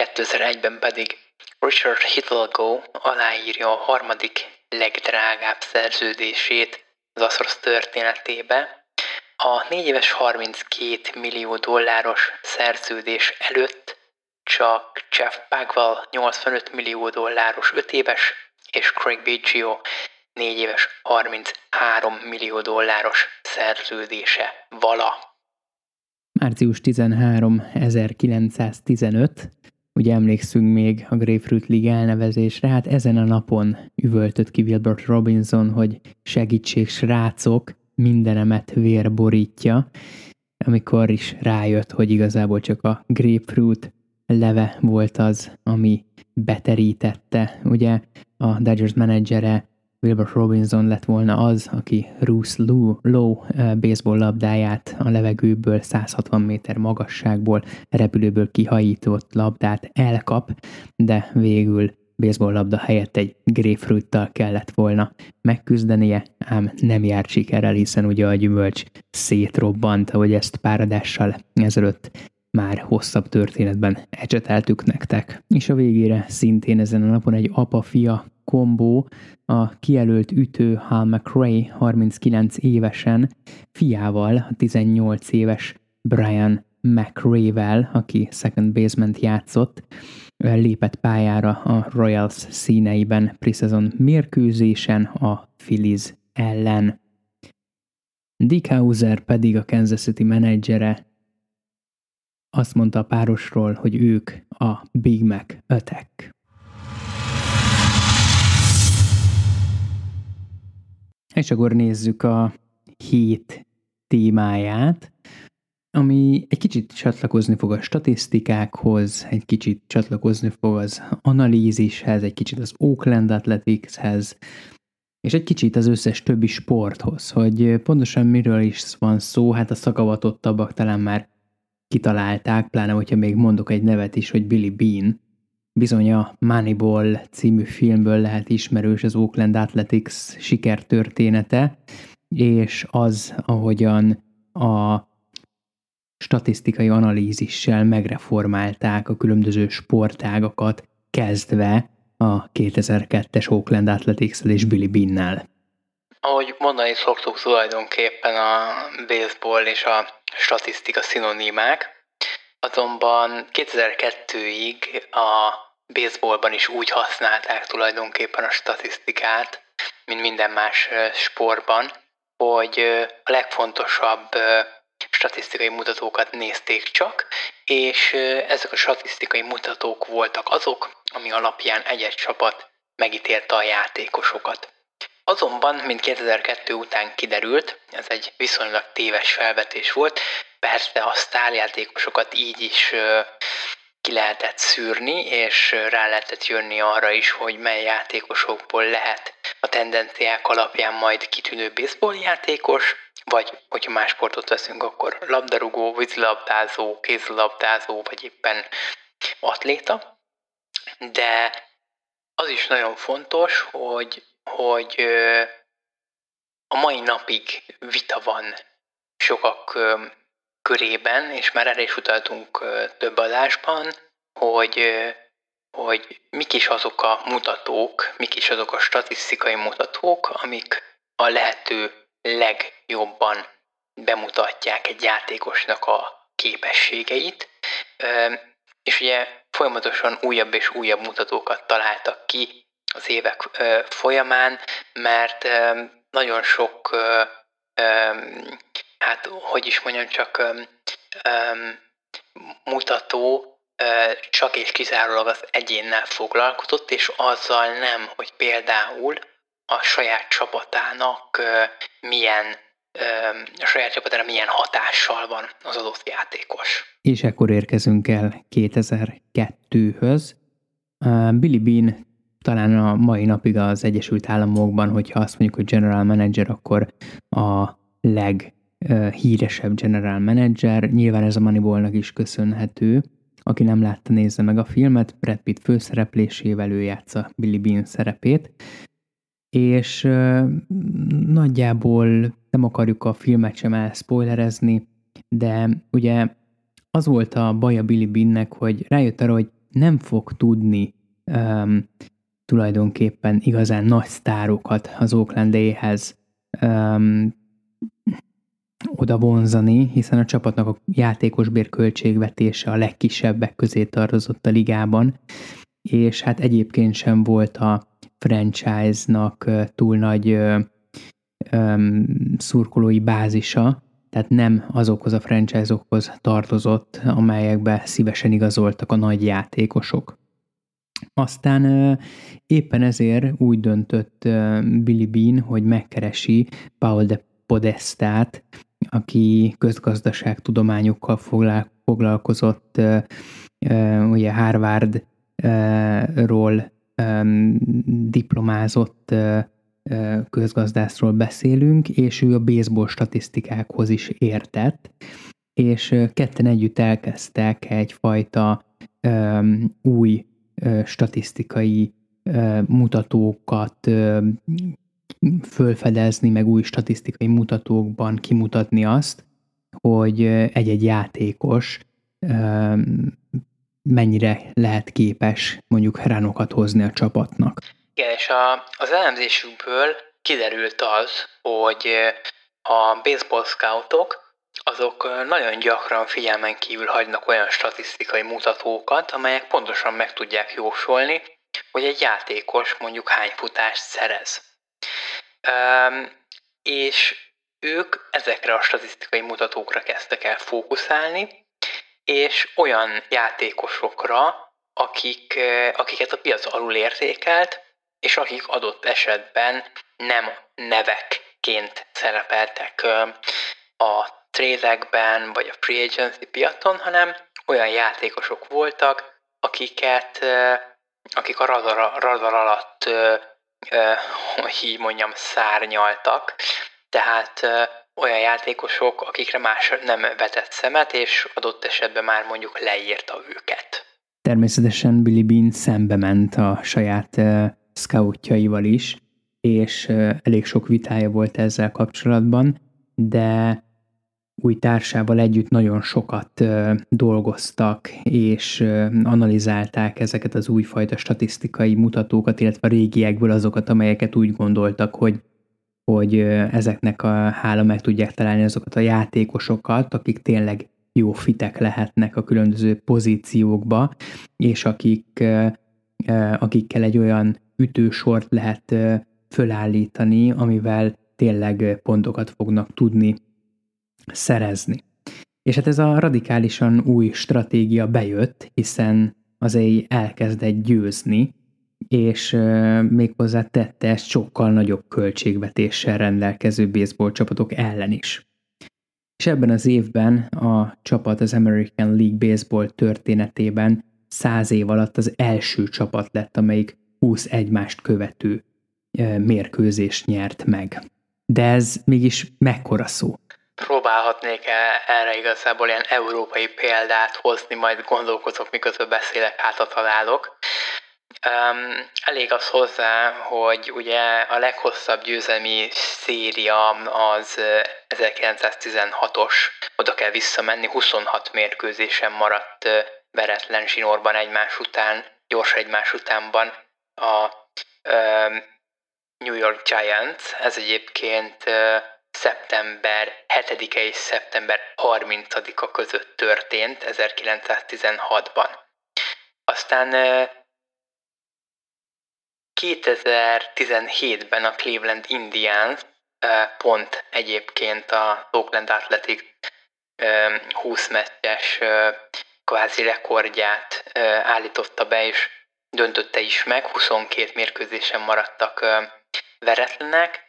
2001-ben pedig Richard Hidalgo aláírja a harmadik legdrágább szerződését az Aszorosz történetébe. A 4 éves 32 millió dolláros szerződés előtt csak Jeff Bagwell 85 millió dolláros 5 éves, és Craig Biggio 4 éves 33 millió dolláros szerződése vala. Március 13, 1915, ugye emlékszünk még a Grapefruit League elnevezésre, hát ezen a napon üvöltött ki Wilbert Robinson, hogy segítség srácok, mindenemet vér borítja, amikor is rájött, hogy igazából csak a grapefruit leve volt az, ami beterítette. Ugye a Dodgers menedzsere Wilbur Robinson lett volna az, aki Bruce Low, Low eh, baseball labdáját a levegőből 160 méter magasságból repülőből kihajított labdát elkap, de végül baseball labda helyett egy grapefruittal kellett volna megküzdenie, ám nem járt sikerrel, hiszen ugye a gyümölcs szétrobbant, ahogy ezt páradással ezelőtt már hosszabb történetben ecseteltük nektek. És a végére szintén ezen a napon egy apa-fia kombó a kijelölt ütő Hal McRae 39 évesen fiával, a 18 éves Brian McRae-vel, aki second basement játszott, lépett pályára a Royals színeiben preseason mérkőzésen a Phillies ellen. Dick Hauser pedig a Kansas City menedzsere azt mondta a párosról, hogy ők a Big Mac Attack. És akkor nézzük a hét témáját. ami egy kicsit csatlakozni fog a statisztikákhoz, egy kicsit csatlakozni fog az analízishez, egy kicsit az Oakland Athleticshez, és egy kicsit az összes többi sporthoz, hogy pontosan miről is van szó, hát a szakavatottabbak talán már kitalálták, pláne hogyha még mondok egy nevet is, hogy Billy Bean, bizony a Moneyball című filmből lehet ismerős az Oakland Athletics sikertörténete, és az, ahogyan a statisztikai analízissel megreformálták a különböző sportágakat, kezdve a 2002-es Oakland athletics és Billy Bean-nel. Ahogy mondani szoktuk tulajdonképpen a baseball és a statisztika szinonimák, azonban 2002-ig a baseballban is úgy használták tulajdonképpen a statisztikát, mint minden más sportban, hogy a legfontosabb statisztikai mutatókat nézték csak, és ezek a statisztikai mutatók voltak azok, ami alapján egy-egy csapat megítélte a játékosokat. Azonban, mint 2002 után kiderült, ez egy viszonylag téves felvetés volt, persze a sztárjátékosokat így is ki lehetett szűrni, és rá lehetett jönni arra is, hogy mely játékosokból lehet a tendenciák alapján majd kitűnő baseball játékos, vagy hogyha más sportot veszünk, akkor labdarúgó, vízilabdázó, kézilabdázó, vagy éppen atléta. De az is nagyon fontos, hogy, hogy a mai napig vita van sokak körében, és már erre is utaltunk több adásban, hogy, hogy mik is azok a mutatók, mik is azok a statisztikai mutatók, amik a lehető legjobban bemutatják egy játékosnak a képességeit, és ugye folyamatosan újabb és újabb mutatókat találtak ki az évek folyamán, mert nagyon sok, hát hogy is mondjam, csak mutató csak és kizárólag az egyénnel foglalkozott, és azzal nem, hogy például a saját csapatának milyen a saját csapatára milyen hatással van az adott játékos. És ekkor érkezünk el 2002-höz. Billy Bean talán a mai napig az Egyesült Államokban, hogyha azt mondjuk, hogy general manager, akkor a leghíresebb general manager. Nyilván ez a Moneyballnak is köszönhető. Aki nem látta, nézze meg a filmet, Brad Pitt főszereplésével ő játsza Billy Bean szerepét és nagyjából nem akarjuk a filmet sem elspoilerezni, de ugye az volt a baj a Billy Binnek, hogy rájött arra, hogy nem fog tudni um, tulajdonképpen igazán nagy sztárokat az Oakland-éhez um, oda vonzani, hiszen a csapatnak a játékos bérköltségvetése a legkisebbek közé tartozott a ligában, és hát egyébként sem volt a franchise-nak túl nagy szurkolói bázisa, tehát nem azokhoz a franchise-okhoz tartozott, amelyekbe szívesen igazoltak a nagy játékosok. Aztán éppen ezért úgy döntött Billy Bean, hogy megkeresi Paul de Podestát, aki közgazdaságtudományokkal foglalkozott, ugye Harvardról diplomázott közgazdászról beszélünk, és ő a baseball statisztikákhoz is értett, és ketten együtt elkezdtek egyfajta új statisztikai mutatókat fölfedezni, meg új statisztikai mutatókban kimutatni azt, hogy egy-egy játékos mennyire lehet képes mondjuk ránokat hozni a csapatnak. Igen, és a, az elemzésükből kiderült az, hogy a baseball scoutok azok nagyon gyakran figyelmen kívül hagynak olyan statisztikai mutatókat, amelyek pontosan meg tudják jósolni, hogy egy játékos mondjuk hány futást szerez. És ők ezekre a statisztikai mutatókra kezdtek el fókuszálni, és olyan játékosokra, akik, akiket a piac alul értékelt, és akik adott esetben nem nevekként szerepeltek a trélekben vagy a free agency piacon, hanem olyan játékosok voltak, akiket, akik a radar, radar alatt, hogy így mondjam, szárnyaltak. Tehát olyan játékosok, akikre más nem vetett szemet, és adott esetben már mondjuk leírta őket. Természetesen Billy Bean szembe ment a saját uh, scoutjaival is, és uh, elég sok vitája volt ezzel kapcsolatban, de új társával együtt nagyon sokat dolgoztak, és analizálták ezeket az újfajta statisztikai mutatókat, illetve a régiekből azokat, amelyeket úgy gondoltak, hogy hogy ezeknek a hála meg tudják találni azokat a játékosokat, akik tényleg jó fitek lehetnek a különböző pozíciókba, és akik, akikkel egy olyan ütősort lehet fölállítani, amivel tényleg pontokat fognak tudni szerezni. És hát ez a radikálisan új stratégia bejött, hiszen az EI elkezdett győzni, és méghozzá tette ezt sokkal nagyobb költségvetéssel rendelkező baseball csapatok ellen is. És ebben az évben a csapat az American League Baseball történetében száz év alatt az első csapat lett, amelyik 20 egymást követő mérkőzést nyert meg. De ez mégis mekkora szó? Próbálhatnék erre igazából ilyen európai példát hozni, majd gondolkozok, miközben beszélek, hát találok. Um, elég az hozzá, hogy ugye a leghosszabb győzelmi széria az 1916-os, oda kell visszamenni, 26 mérkőzésen maradt veretlen zsinórban egymás után, gyors egymás utánban a um, New York Giants, ez egyébként szeptember 7-e és szeptember 30-a között történt 1916-ban. Aztán uh, 2017-ben a Cleveland Indians pont egyébként a Oakland Athletic 20 meccses kvázi rekordját állította be, és döntötte is meg, 22 mérkőzésen maradtak veretlenek.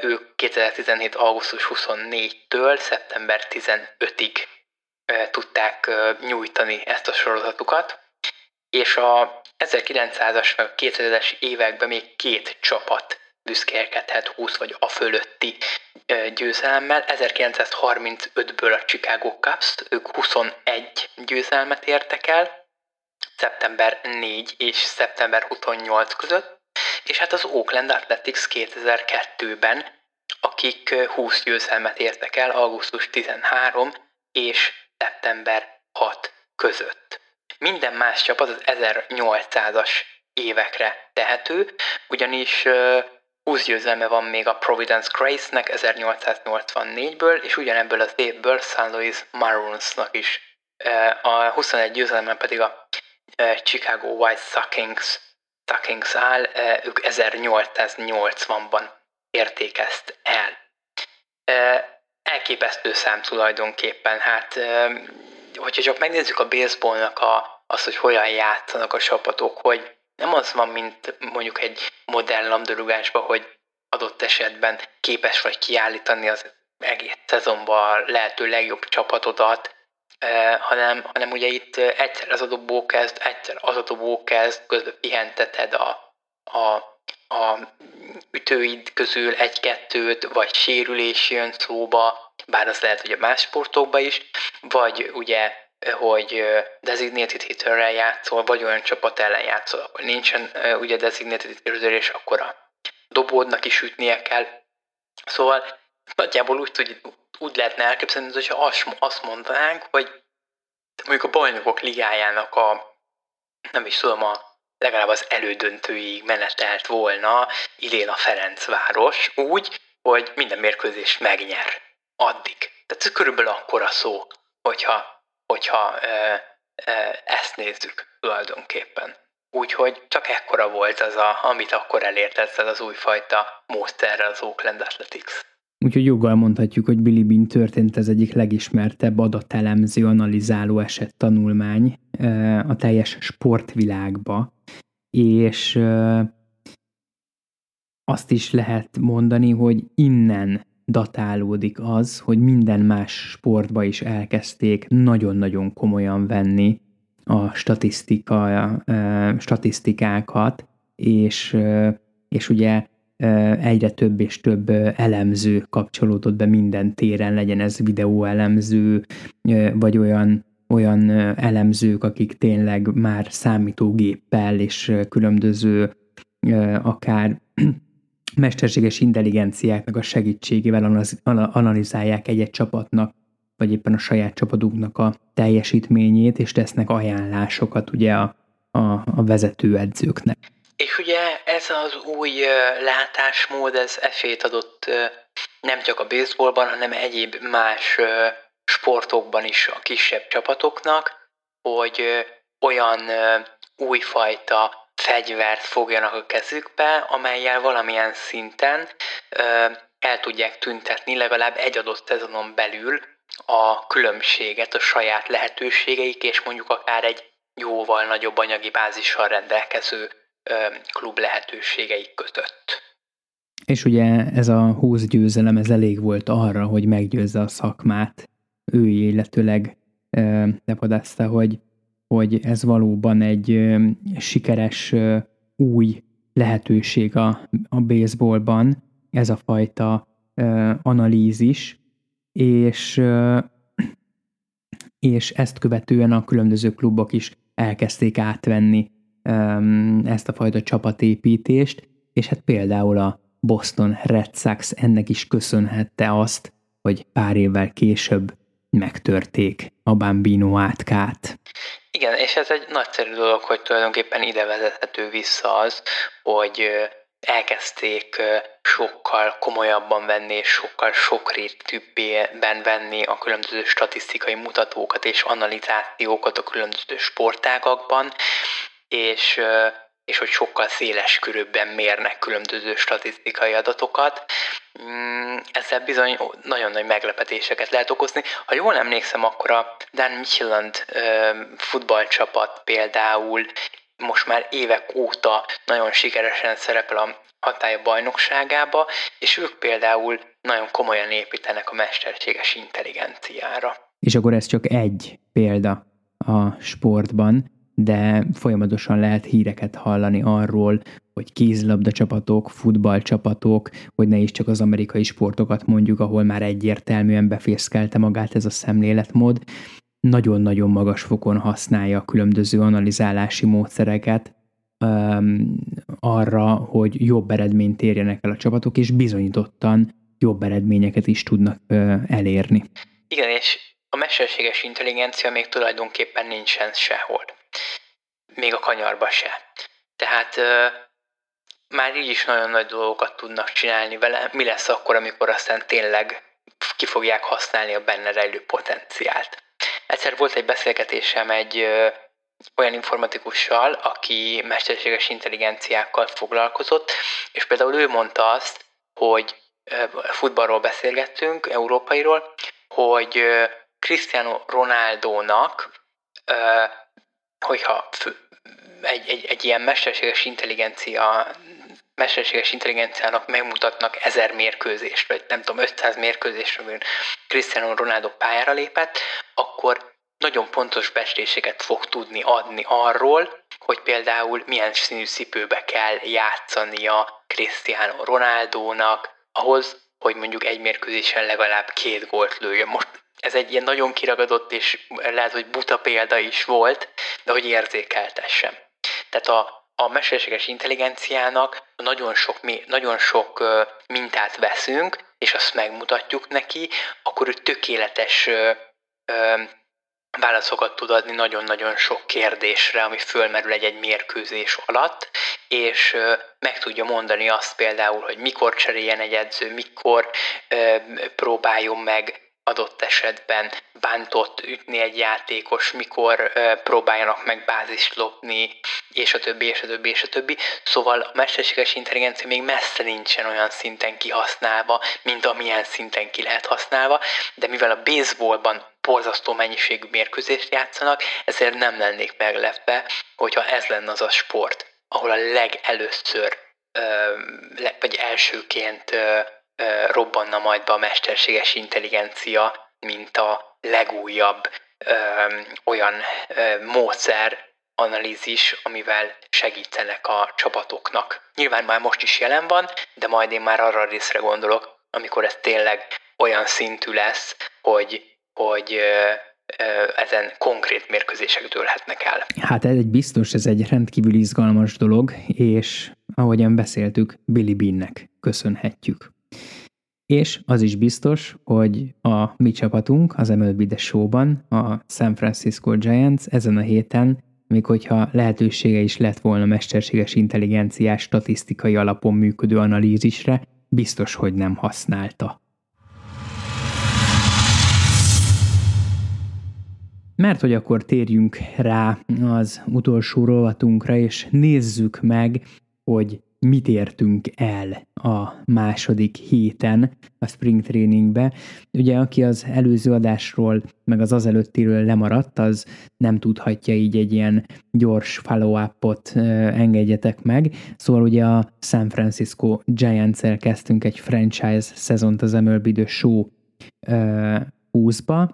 Ők 2017. augusztus 24-től szeptember 15-ig tudták nyújtani ezt a sorozatukat, és a 1900-as meg 2000-es években még két csapat büszkélkedhet 20 vagy a fölötti győzelemmel. 1935-ből a Chicago Cubs, ők 21 győzelmet értek el, szeptember 4 és szeptember 28 között, és hát az Oakland Athletics 2002-ben, akik 20 győzelmet értek el augusztus 13 és szeptember 6 között. Minden más csapat az 1800-as évekre tehető, ugyanis 20 győzelme van még a Providence Grace-nek 1884-ből, és ugyanebből az évből St. Louis Maroonsnak is. A 21 győzelme pedig a Chicago White Stockings, Stockings áll, ők 1880-ban értékezt el. Elképesztő szám tulajdonképpen, hát hogyha csak megnézzük a baseballnak a, az, hogy hogyan játszanak a csapatok, hogy nem az van, mint mondjuk egy modern labdarúgásban, hogy adott esetben képes vagy kiállítani az egész szezonban lehető legjobb csapatodat, hanem, hanem ugye itt egyszer az a dobó kezd, egyszer az a dobó kezd, közben pihenteted a, a, a ütőid közül egy-kettőt, vagy sérülés jön szóba, bár az lehet, hogy a más sportokban is, vagy ugye hogy designated hitterrel játszol, vagy olyan csapat ellen játszol, akkor nincsen ugye designated hitter, és akkor a dobódnak is ütnie kell. Szóval nagyjából úgy, tud, úgy lehetne elképzelni, hogyha azt mondanánk, hogy mondjuk a bajnokok ligájának a, nem is tudom, a legalább az elődöntőig menetelt volna idén a Ferencváros úgy, hogy minden mérkőzést megnyer addig. Tehát ez körülbelül akkora szó, hogyha, hogyha e, e, ezt nézzük tulajdonképpen. Úgyhogy csak ekkora volt az, a, amit akkor elért ezzel az újfajta módszerrel az Oakland Athletics. Úgyhogy joggal mondhatjuk, hogy Billy Bean történt az egyik legismertebb adatelemző, analizáló eset tanulmány a teljes sportvilágba, és azt is lehet mondani, hogy innen datálódik az, hogy minden más sportba is elkezdték nagyon-nagyon komolyan venni a statisztika, statisztikákat, és, és ugye egyre több és több elemző kapcsolódott be minden téren, legyen ez videóelemző, vagy olyan, olyan elemzők, akik tényleg már számítógéppel és különböző akár mesterséges intelligenciáknak a segítségével analizálják egy-egy csapatnak, vagy éppen a saját csapatunknak a teljesítményét, és tesznek ajánlásokat ugye a, a, a vezetőedzőknek. És ugye ez az új látásmód, ez esélyt adott nem csak a baseballban, hanem egyéb más sportokban is a kisebb csapatoknak, hogy olyan újfajta fegyvert fogjanak a kezükbe, amelyel valamilyen szinten el tudják tüntetni legalább egy adott szezonon belül a különbséget a saját lehetőségeik és mondjuk akár egy jóval nagyobb anyagi bázissal rendelkező klub lehetőségeik között. És ugye ez a 20 győzelem, ez elég volt arra, hogy meggyőzze a szakmát. Ő illetőleg lepodázta, hogy, hogy ez valóban egy sikeres új lehetőség a, a baseballban, ez a fajta analízis, és, és ezt követően a különböző klubok is elkezdték átvenni ezt a fajta csapatépítést, és hát például a Boston Red Sox ennek is köszönhette azt, hogy pár évvel később megtörték a Bambino átkát. Igen, és ez egy nagyszerű dolog, hogy tulajdonképpen ide vezethető vissza az, hogy elkezdték sokkal komolyabban venni és sokkal sokrétűbben venni a különböző statisztikai mutatókat és analizációkat a különböző sportágakban, és, és hogy sokkal széles körülben mérnek különböző statisztikai adatokat. Mm, ezzel bizony nagyon nagy meglepetéseket lehet okozni. Ha jól emlékszem, akkor a Dan Micheland futballcsapat például most már évek óta nagyon sikeresen szerepel a hatája bajnokságába, és ők például nagyon komolyan építenek a mesterséges intelligenciára. És akkor ez csak egy példa a sportban, de folyamatosan lehet híreket hallani arról, hogy kézlabda csapatok, futballcsapatok, hogy ne is csak az amerikai sportokat mondjuk, ahol már egyértelműen befészkelte magát ez a szemléletmód, nagyon-nagyon magas fokon használja a különböző analizálási módszereket um, arra, hogy jobb eredményt érjenek el a csapatok, és bizonyítottan jobb eredményeket is tudnak uh, elérni. Igen, és a mesterséges intelligencia még tulajdonképpen nincsen sehol még a kanyarba se. Tehát már így is nagyon nagy dolgokat tudnak csinálni vele. Mi lesz akkor, amikor aztán tényleg ki fogják használni a benne rejlő potenciált? Egyszer volt egy beszélgetésem egy olyan informatikussal, aki mesterséges intelligenciákkal foglalkozott, és például ő mondta azt, hogy futballról beszélgettünk, európairól, hogy Cristiano Ronaldónak, hogyha egy, egy, egy ilyen mesterséges intelligencia mesterséges intelligenciának megmutatnak ezer mérkőzést, vagy nem tudom, 500 mérkőzést, amiben Cristiano Ronaldo pályára lépett, akkor nagyon pontos becsléseket fog tudni adni arról, hogy például milyen színű cipőbe kell játszania Cristiano Ronaldónak, ahhoz, hogy mondjuk egy mérkőzésen legalább két gólt lőjön. Most ez egy ilyen nagyon kiragadott és lehet, hogy buta példa is volt, de hogy érzékeltessem. Tehát a, a mesterséges intelligenciának nagyon sok, nagyon sok mintát veszünk, és azt megmutatjuk neki, akkor ő tökéletes válaszokat tud adni nagyon-nagyon sok kérdésre, ami fölmerül egy-egy mérkőzés alatt, és meg tudja mondani azt például, hogy mikor cseréljen egy edző, mikor próbáljon meg adott esetben bántott ütni egy játékos, mikor próbáljanak meg bázist lopni, és a többi, és a többi, és a többi. Szóval a mesterséges intelligencia még messze nincsen olyan szinten kihasználva, mint amilyen szinten ki lehet használva, de mivel a baseballban borzasztó mennyiségű mérkőzést játszanak, ezért nem lennék meglepve, hogyha ez lenne az a sport, ahol a legelőször, vagy elsőként robbanna majd be a mesterséges intelligencia, mint a legújabb ö, olyan ö, módszer, analízis, amivel segítenek a csapatoknak. Nyilván már most is jelen van, de majd én már arra a részre gondolok, amikor ez tényleg olyan szintű lesz, hogy, hogy ezen konkrét mérkőzések dőlhetnek el. Hát ez egy biztos, ez egy rendkívül izgalmas dolog, és ahogyan beszéltük, Billy Beannek köszönhetjük. És az is biztos, hogy a mi csapatunk az MLB The Show-ban, a San Francisco Giants ezen a héten, még hogyha lehetősége is lett volna mesterséges intelligenciás statisztikai alapon működő analízisre, biztos, hogy nem használta. Mert hogy akkor térjünk rá az utolsó rovatunkra, és nézzük meg, hogy mit értünk el a második héten a spring trainingbe. Ugye, aki az előző adásról, meg az azelőttiről lemaradt, az nem tudhatja így egy ilyen gyors follow-upot engedjetek meg. Szóval ugye a San Francisco Giants-el kezdtünk egy franchise szezont az MLB The Show 20-ba,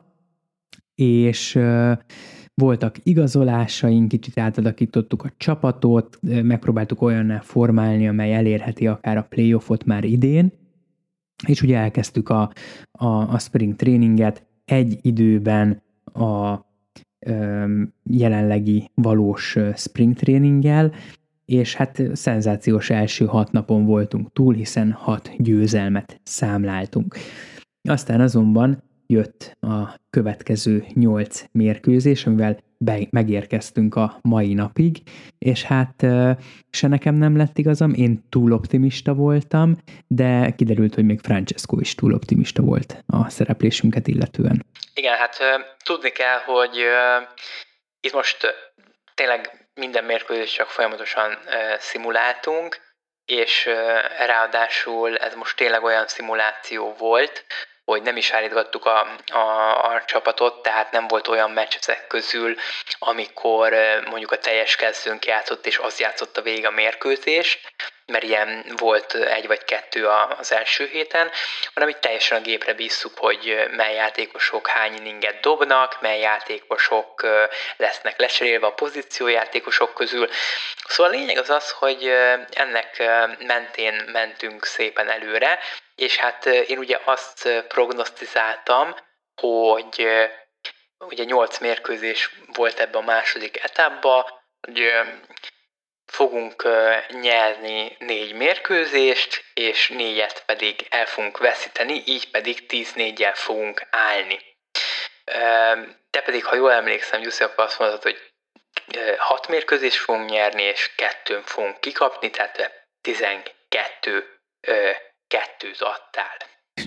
és voltak igazolásaink, kicsit átadakítottuk a csapatot, megpróbáltuk olyanná formálni, amely elérheti akár a playoffot már idén, és ugye elkezdtük a, a, a spring tréninget egy időben a ö, jelenlegi valós spring tréninggel, és hát szenzációs első hat napon voltunk túl, hiszen hat győzelmet számláltunk. Aztán azonban jött a következő nyolc mérkőzés, amivel be, megérkeztünk a mai napig, és hát se nekem nem lett igazam, én túl optimista voltam, de kiderült, hogy még Francesco is túl optimista volt a szereplésünket illetően. Igen, hát tudni kell, hogy itt most tényleg minden mérkőzést csak folyamatosan szimuláltunk, és ráadásul ez most tényleg olyan szimuláció volt, hogy nem is állítgattuk a, a, a csapatot, tehát nem volt olyan meccs ezek közül, amikor mondjuk a teljes kezdőnk játszott, és az játszotta végig a mérkőzés, mert ilyen volt egy vagy kettő az első héten, hanem itt teljesen a gépre bízzuk, hogy mely játékosok hány inninget dobnak, mely játékosok lesznek lecserélve a pozíciójátékosok közül. Szóval a lényeg az az, hogy ennek mentén mentünk szépen előre, és hát én ugye azt prognosztizáltam, hogy ugye 8 mérkőzés volt ebbe a második etapba, hogy fogunk nyerni négy mérkőzést, és négyet pedig el fogunk veszíteni, így pedig 10-4-jel fogunk állni. Te pedig, ha jól emlékszem, akkor azt mondod, hogy hat mérkőzést fogunk nyerni, és kettőn fogunk kikapni, tehát 12 kettőt adtál.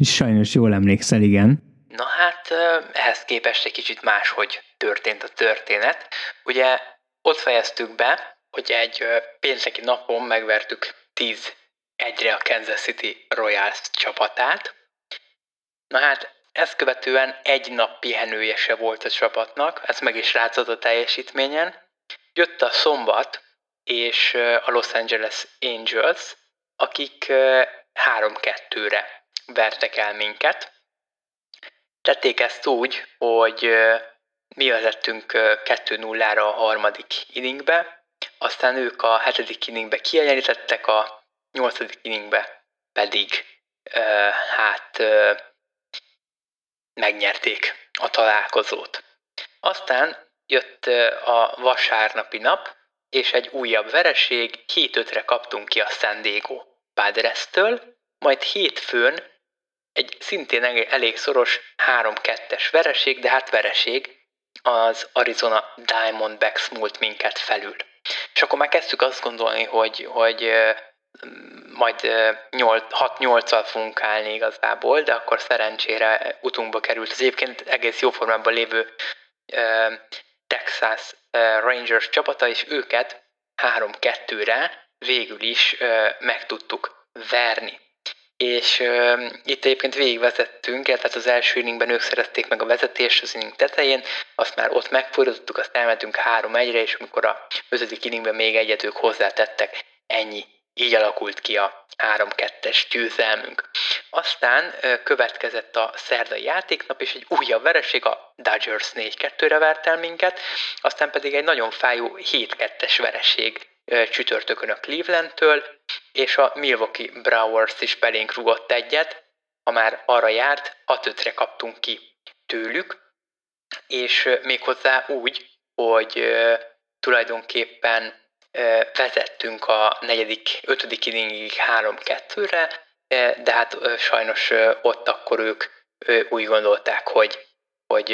Sajnos jól emlékszel, igen. Na hát ehhez képest egy kicsit máshogy történt a történet. Ugye ott fejeztük be, hogy egy pénteki napon megvertük 10 egyre a Kansas City Royals csapatát. Na hát ezt követően egy nap pihenője se volt a csapatnak, ez meg is látszott a teljesítményen. Jött a szombat, és a Los Angeles Angels, akik 3-2-re vertek el minket. Tették ezt úgy, hogy mi vezettünk 2-0-ra a harmadik inningbe, aztán ők a hetedik inningbe kiegyenlítettek, a nyolcadik inningbe pedig hát megnyerték a találkozót. Aztán jött a vasárnapi nap, és egy újabb vereség, 7-5-re kaptunk ki a San Diego Padres-től, majd hétfőn egy szintén elég szoros 3-2-es vereség, de hát vereség, az Arizona Diamondbacks múlt minket felül. És akkor már kezdtük azt gondolni, hogy, hogy majd 6-8-al fogunk állni igazából, de akkor szerencsére utunkba került az egyébként egész jó formában lévő Texas Rangers csapata, és őket 3-2-re végül is meg tudtuk verni. És uh, itt egyébként végigvezettünk, tehát az első inningben ők szerezték meg a vezetést az inning tetején, azt már ott megfordítottuk, azt elmentünk 3-1-re, és amikor a ötödik inningben még egyet ők hozzátettek, ennyi. Így alakult ki a 3-2-es győzelmünk. Aztán következett a szerdai játéknap, és egy újabb vereség, a Dodgers 4-2-re vert el minket, aztán pedig egy nagyon fájó 7-2-es vereség csütörtökön a Clevelandtől, és a Milwaukee Brewers is belénk rugott egyet, ha már arra járt, 6 kaptunk ki tőlük, és méghozzá úgy, hogy tulajdonképpen vezettünk a negyedik, ötödik inningig 3-2-re, de hát sajnos ott akkor ők úgy gondolták, hogy, hogy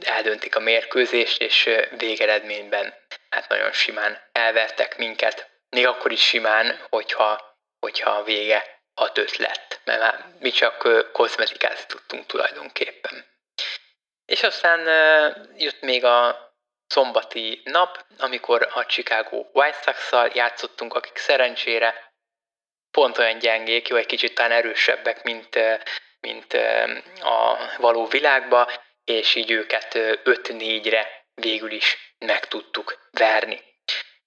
eldöntik a mérkőzést, és végeredményben hát nagyon simán elvertek minket, még akkor is simán, hogyha, hogyha a vége 6-5 lett, mert már mi csak kozmetikázni tudtunk tulajdonképpen. És aztán jött még a szombati nap, amikor a Chicago White Sox-szal játszottunk, akik szerencsére pont olyan gyengék, jó, egy kicsit talán erősebbek, mint, mint a való világba, és így őket 5-4-re végül is meg tudtuk verni.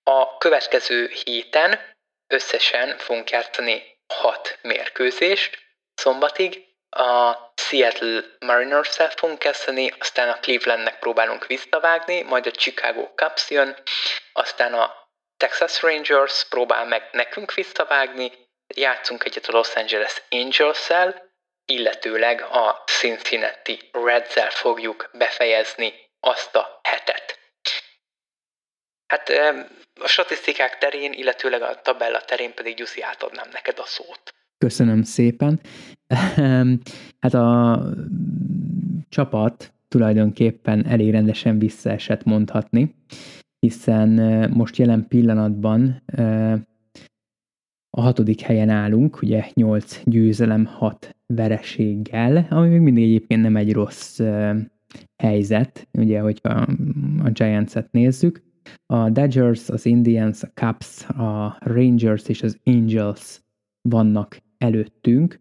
A következő héten összesen fogunk játszani 6 mérkőzést szombatig, a Seattle Mariners-szel fogunk kezdeni, aztán a Clevelandnek próbálunk visszavágni, majd a Chicago Cubs jön, aztán a Texas Rangers próbál meg nekünk visszavágni, játszunk egyet a Los Angeles Angels-szel, illetőleg a Cincinnati Reds-el fogjuk befejezni azt a hetet. Hát a statisztikák terén, illetőleg a tabella terén pedig Gyuszi átadnám neked a szót. Köszönöm szépen. Hát a csapat tulajdonképpen elég rendesen visszaesett mondhatni, hiszen most jelen pillanatban a hatodik helyen állunk, ugye 8 győzelem, 6 vereséggel, ami még mindig egyébként nem egy rossz helyzet, ugye, hogyha a Giants-et nézzük. A Dodgers, az Indians, a Cubs, a Rangers és az Angels vannak előttünk.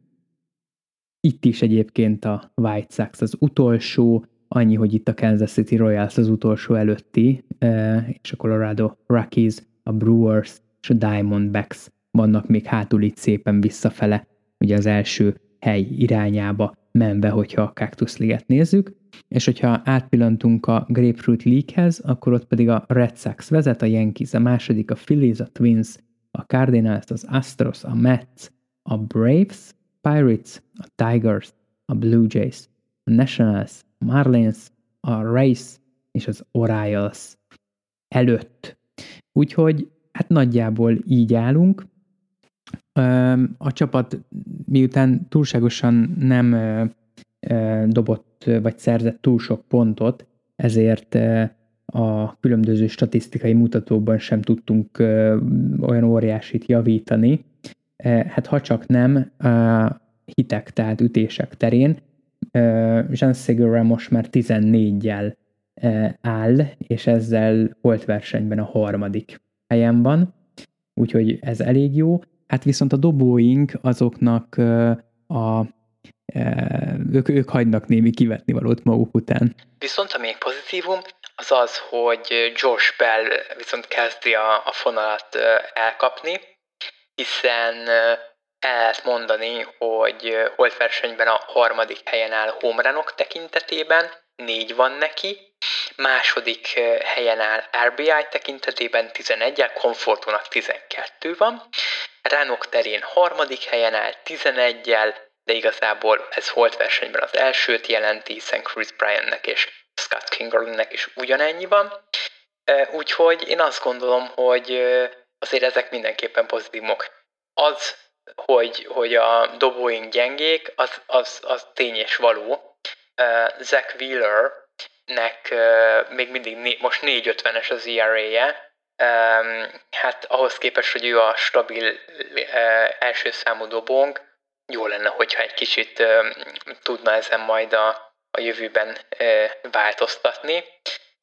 Itt is egyébként a White Sox az utolsó, annyi, hogy itt a Kansas City Royals az utolsó előtti, és a Colorado Rockies, a Brewers és a Diamondbacks vannak még hátul itt szépen visszafele, ugye az első hely irányába menve, hogyha a Cactus Liget nézzük, és hogyha átpillantunk a Grapefruit League-hez, akkor ott pedig a Red Sox vezet, a Yankees a második, a Phillies, a Twins, a Cardinals, az Astros, a Mets, a Braves, Pirates, a Tigers, a Blue Jays, a Nationals, a Marlins, a Rays és az Orioles előtt. Úgyhogy hát nagyjából így állunk. A csapat miután túlságosan nem dobott vagy szerzett túl sok pontot, ezért a különböző statisztikai mutatókban sem tudtunk olyan óriásit javítani, hát ha csak nem hitek, tehát ütések terén, Jean Segura most már 14-jel áll, és ezzel volt versenyben a harmadik helyen van, úgyhogy ez elég jó. Hát viszont a dobóink azoknak a ők, ők hagynak némi kivetni valót maguk után. Viszont a még pozitívum az az, hogy Josh Bell viszont kezdi a, a fonalat elkapni, hiszen el lehet mondani, hogy holt versenyben a harmadik helyen áll homerunok tekintetében, négy van neki, második helyen áll RBI tekintetében 11-el, Comfortónak 12 van, Ránok terén harmadik helyen áll 11-el, de igazából ez holt versenyben az elsőt jelenti, hiszen Chris Bryannek és Scott Kingerlinnek is ugyanennyi van. Úgyhogy én azt gondolom, hogy azért ezek mindenképpen pozitívok. Az, hogy, hogy a dobóink gyengék, az, az, az tény és való. Zach Wheelernek még mindig né, most 4.50-es az ERA-je, hát ahhoz képest, hogy ő a stabil első számú dobónk, jó lenne, hogyha egy kicsit uh, tudna ezen majd a, a jövőben uh, változtatni.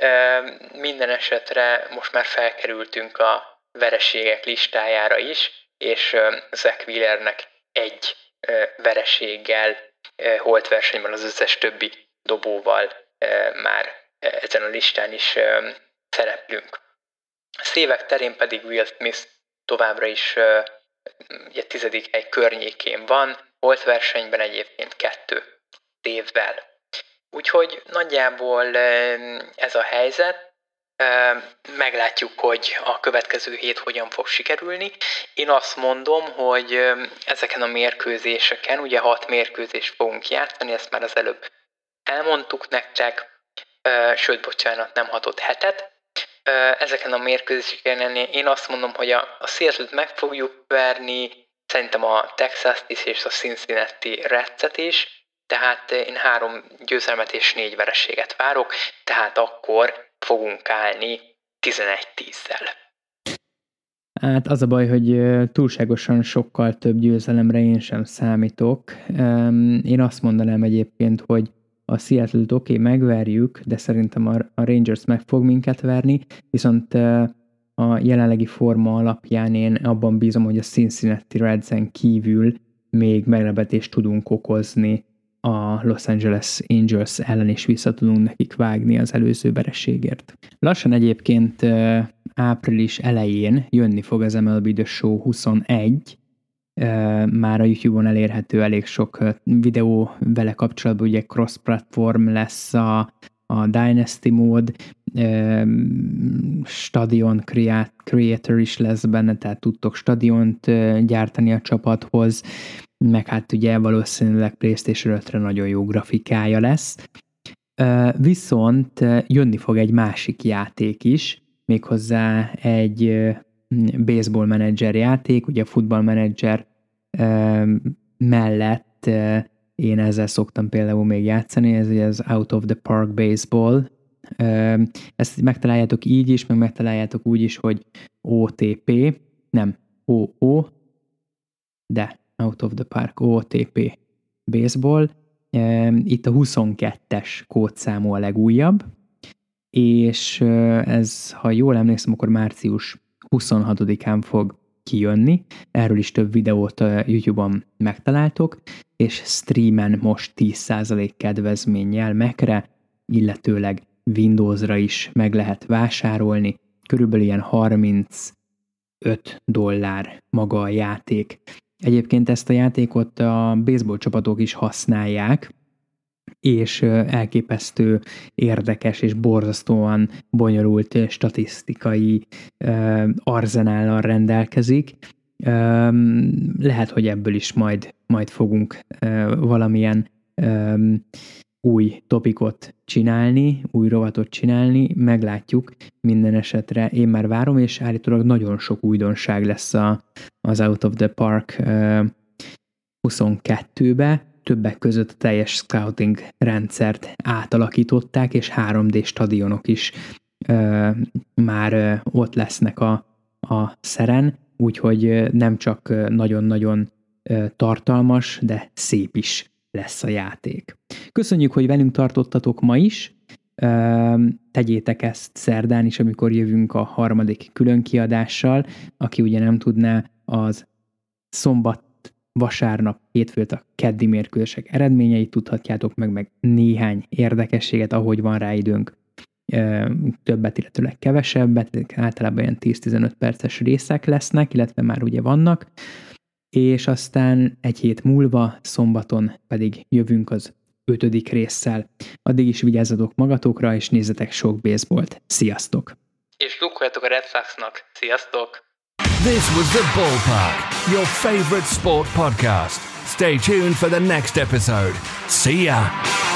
Uh, minden esetre most már felkerültünk a vereségek listájára is, és Zach Wheelernek egy vereséggel holt versenyben az összes többi dobóval már ezen a listán is szereplünk. A szévek terén pedig Will Smith továbbra is ugye tizedik hely környékén van, Holt versenyben egyébként kettő évvel. Úgyhogy nagyjából ez a helyzet, meglátjuk, hogy a következő hét hogyan fog sikerülni. Én azt mondom, hogy ezeken a mérkőzéseken, ugye hat mérkőzést fogunk játszani, ezt már az előbb elmondtuk nektek, sőt, bocsánat, nem hatott hetet. Ezeken a mérkőzéseken én azt mondom, hogy a, a Seattle-t meg fogjuk verni, szerintem a Texas-t is és a Cincinnati Reds-et is, tehát én három győzelmet és négy vereséget várok, tehát akkor fogunk állni 11-10-zel. Hát az a baj, hogy túlságosan sokkal több győzelemre én sem számítok. Én azt mondanám egyébként, hogy a Seattle-t oké, okay, megverjük, de szerintem a Rangers meg fog minket verni, viszont a jelenlegi forma alapján én abban bízom, hogy a Cincinnati Redsen kívül még meglepetést tudunk okozni a Los Angeles Angels ellen is vissza tudunk nekik vágni az előző vereségért. Lassan egyébként április elején jönni fog az MLB The Show 21, már a YouTube-on elérhető elég sok videó vele kapcsolatban, ugye cross-platform lesz a, a Dynasty mód, stadion creator is lesz benne, tehát tudtok stadiont gyártani a csapathoz, meg hát ugye valószínűleg PlayStation 5-re nagyon jó grafikája lesz. Viszont jönni fog egy másik játék is, méghozzá egy baseball manager játék, ugye a football manager mellett én ezzel szoktam például még játszani, ez az Out of the Park Baseball. Ezt megtaláljátok így is, meg megtaláljátok úgy is, hogy OTP, nem OO, de Out of the Park, OTP Baseball. Itt a 22-es kódszámú a legújabb, és ez, ha jól emlékszem, akkor március 26-án fog kijönni. Erről is több videót YouTube-on megtaláltok, és streamen most 10% kedvezménnyel Mac-re, illetőleg Windowsra is meg lehet vásárolni. Körülbelül ilyen 35 dollár maga a játék. Egyébként ezt a játékot a baseball csapatok is használják, és elképesztő érdekes és borzasztóan bonyolult statisztikai arzenállal rendelkezik. Lehet, hogy ebből is majd, majd fogunk valamilyen új topikot csinálni, új rovatot csinálni, meglátjuk minden esetre. Én már várom, és állítólag nagyon sok újdonság lesz a, az Out of the Park 22-be, többek között a teljes scouting rendszert átalakították, és 3D stadionok is ö, már ö, ott lesznek a, a szeren, úgyhogy nem csak nagyon-nagyon tartalmas, de szép is lesz a játék. Köszönjük, hogy velünk tartottatok ma is. Tegyétek ezt szerdán is, amikor jövünk a harmadik különkiadással. Aki ugye nem tudná, az szombat, vasárnap, hétfőt a keddi mérkőzések eredményeit tudhatjátok meg, meg néhány érdekességet, ahogy van rá időnk többet, illetőleg kevesebbet, általában ilyen 10-15 perces részek lesznek, illetve már ugye vannak, és aztán egy hét múlva, szombaton pedig jövünk az ötödik résszel. Addig is vigyázzatok magatokra, és nézzetek sok baseballt. Sziasztok! És lukkoljatok a Red Sox-nak. Sziasztok! This was The Ballpark, your favorite sport podcast. Stay tuned for the next episode. See ya!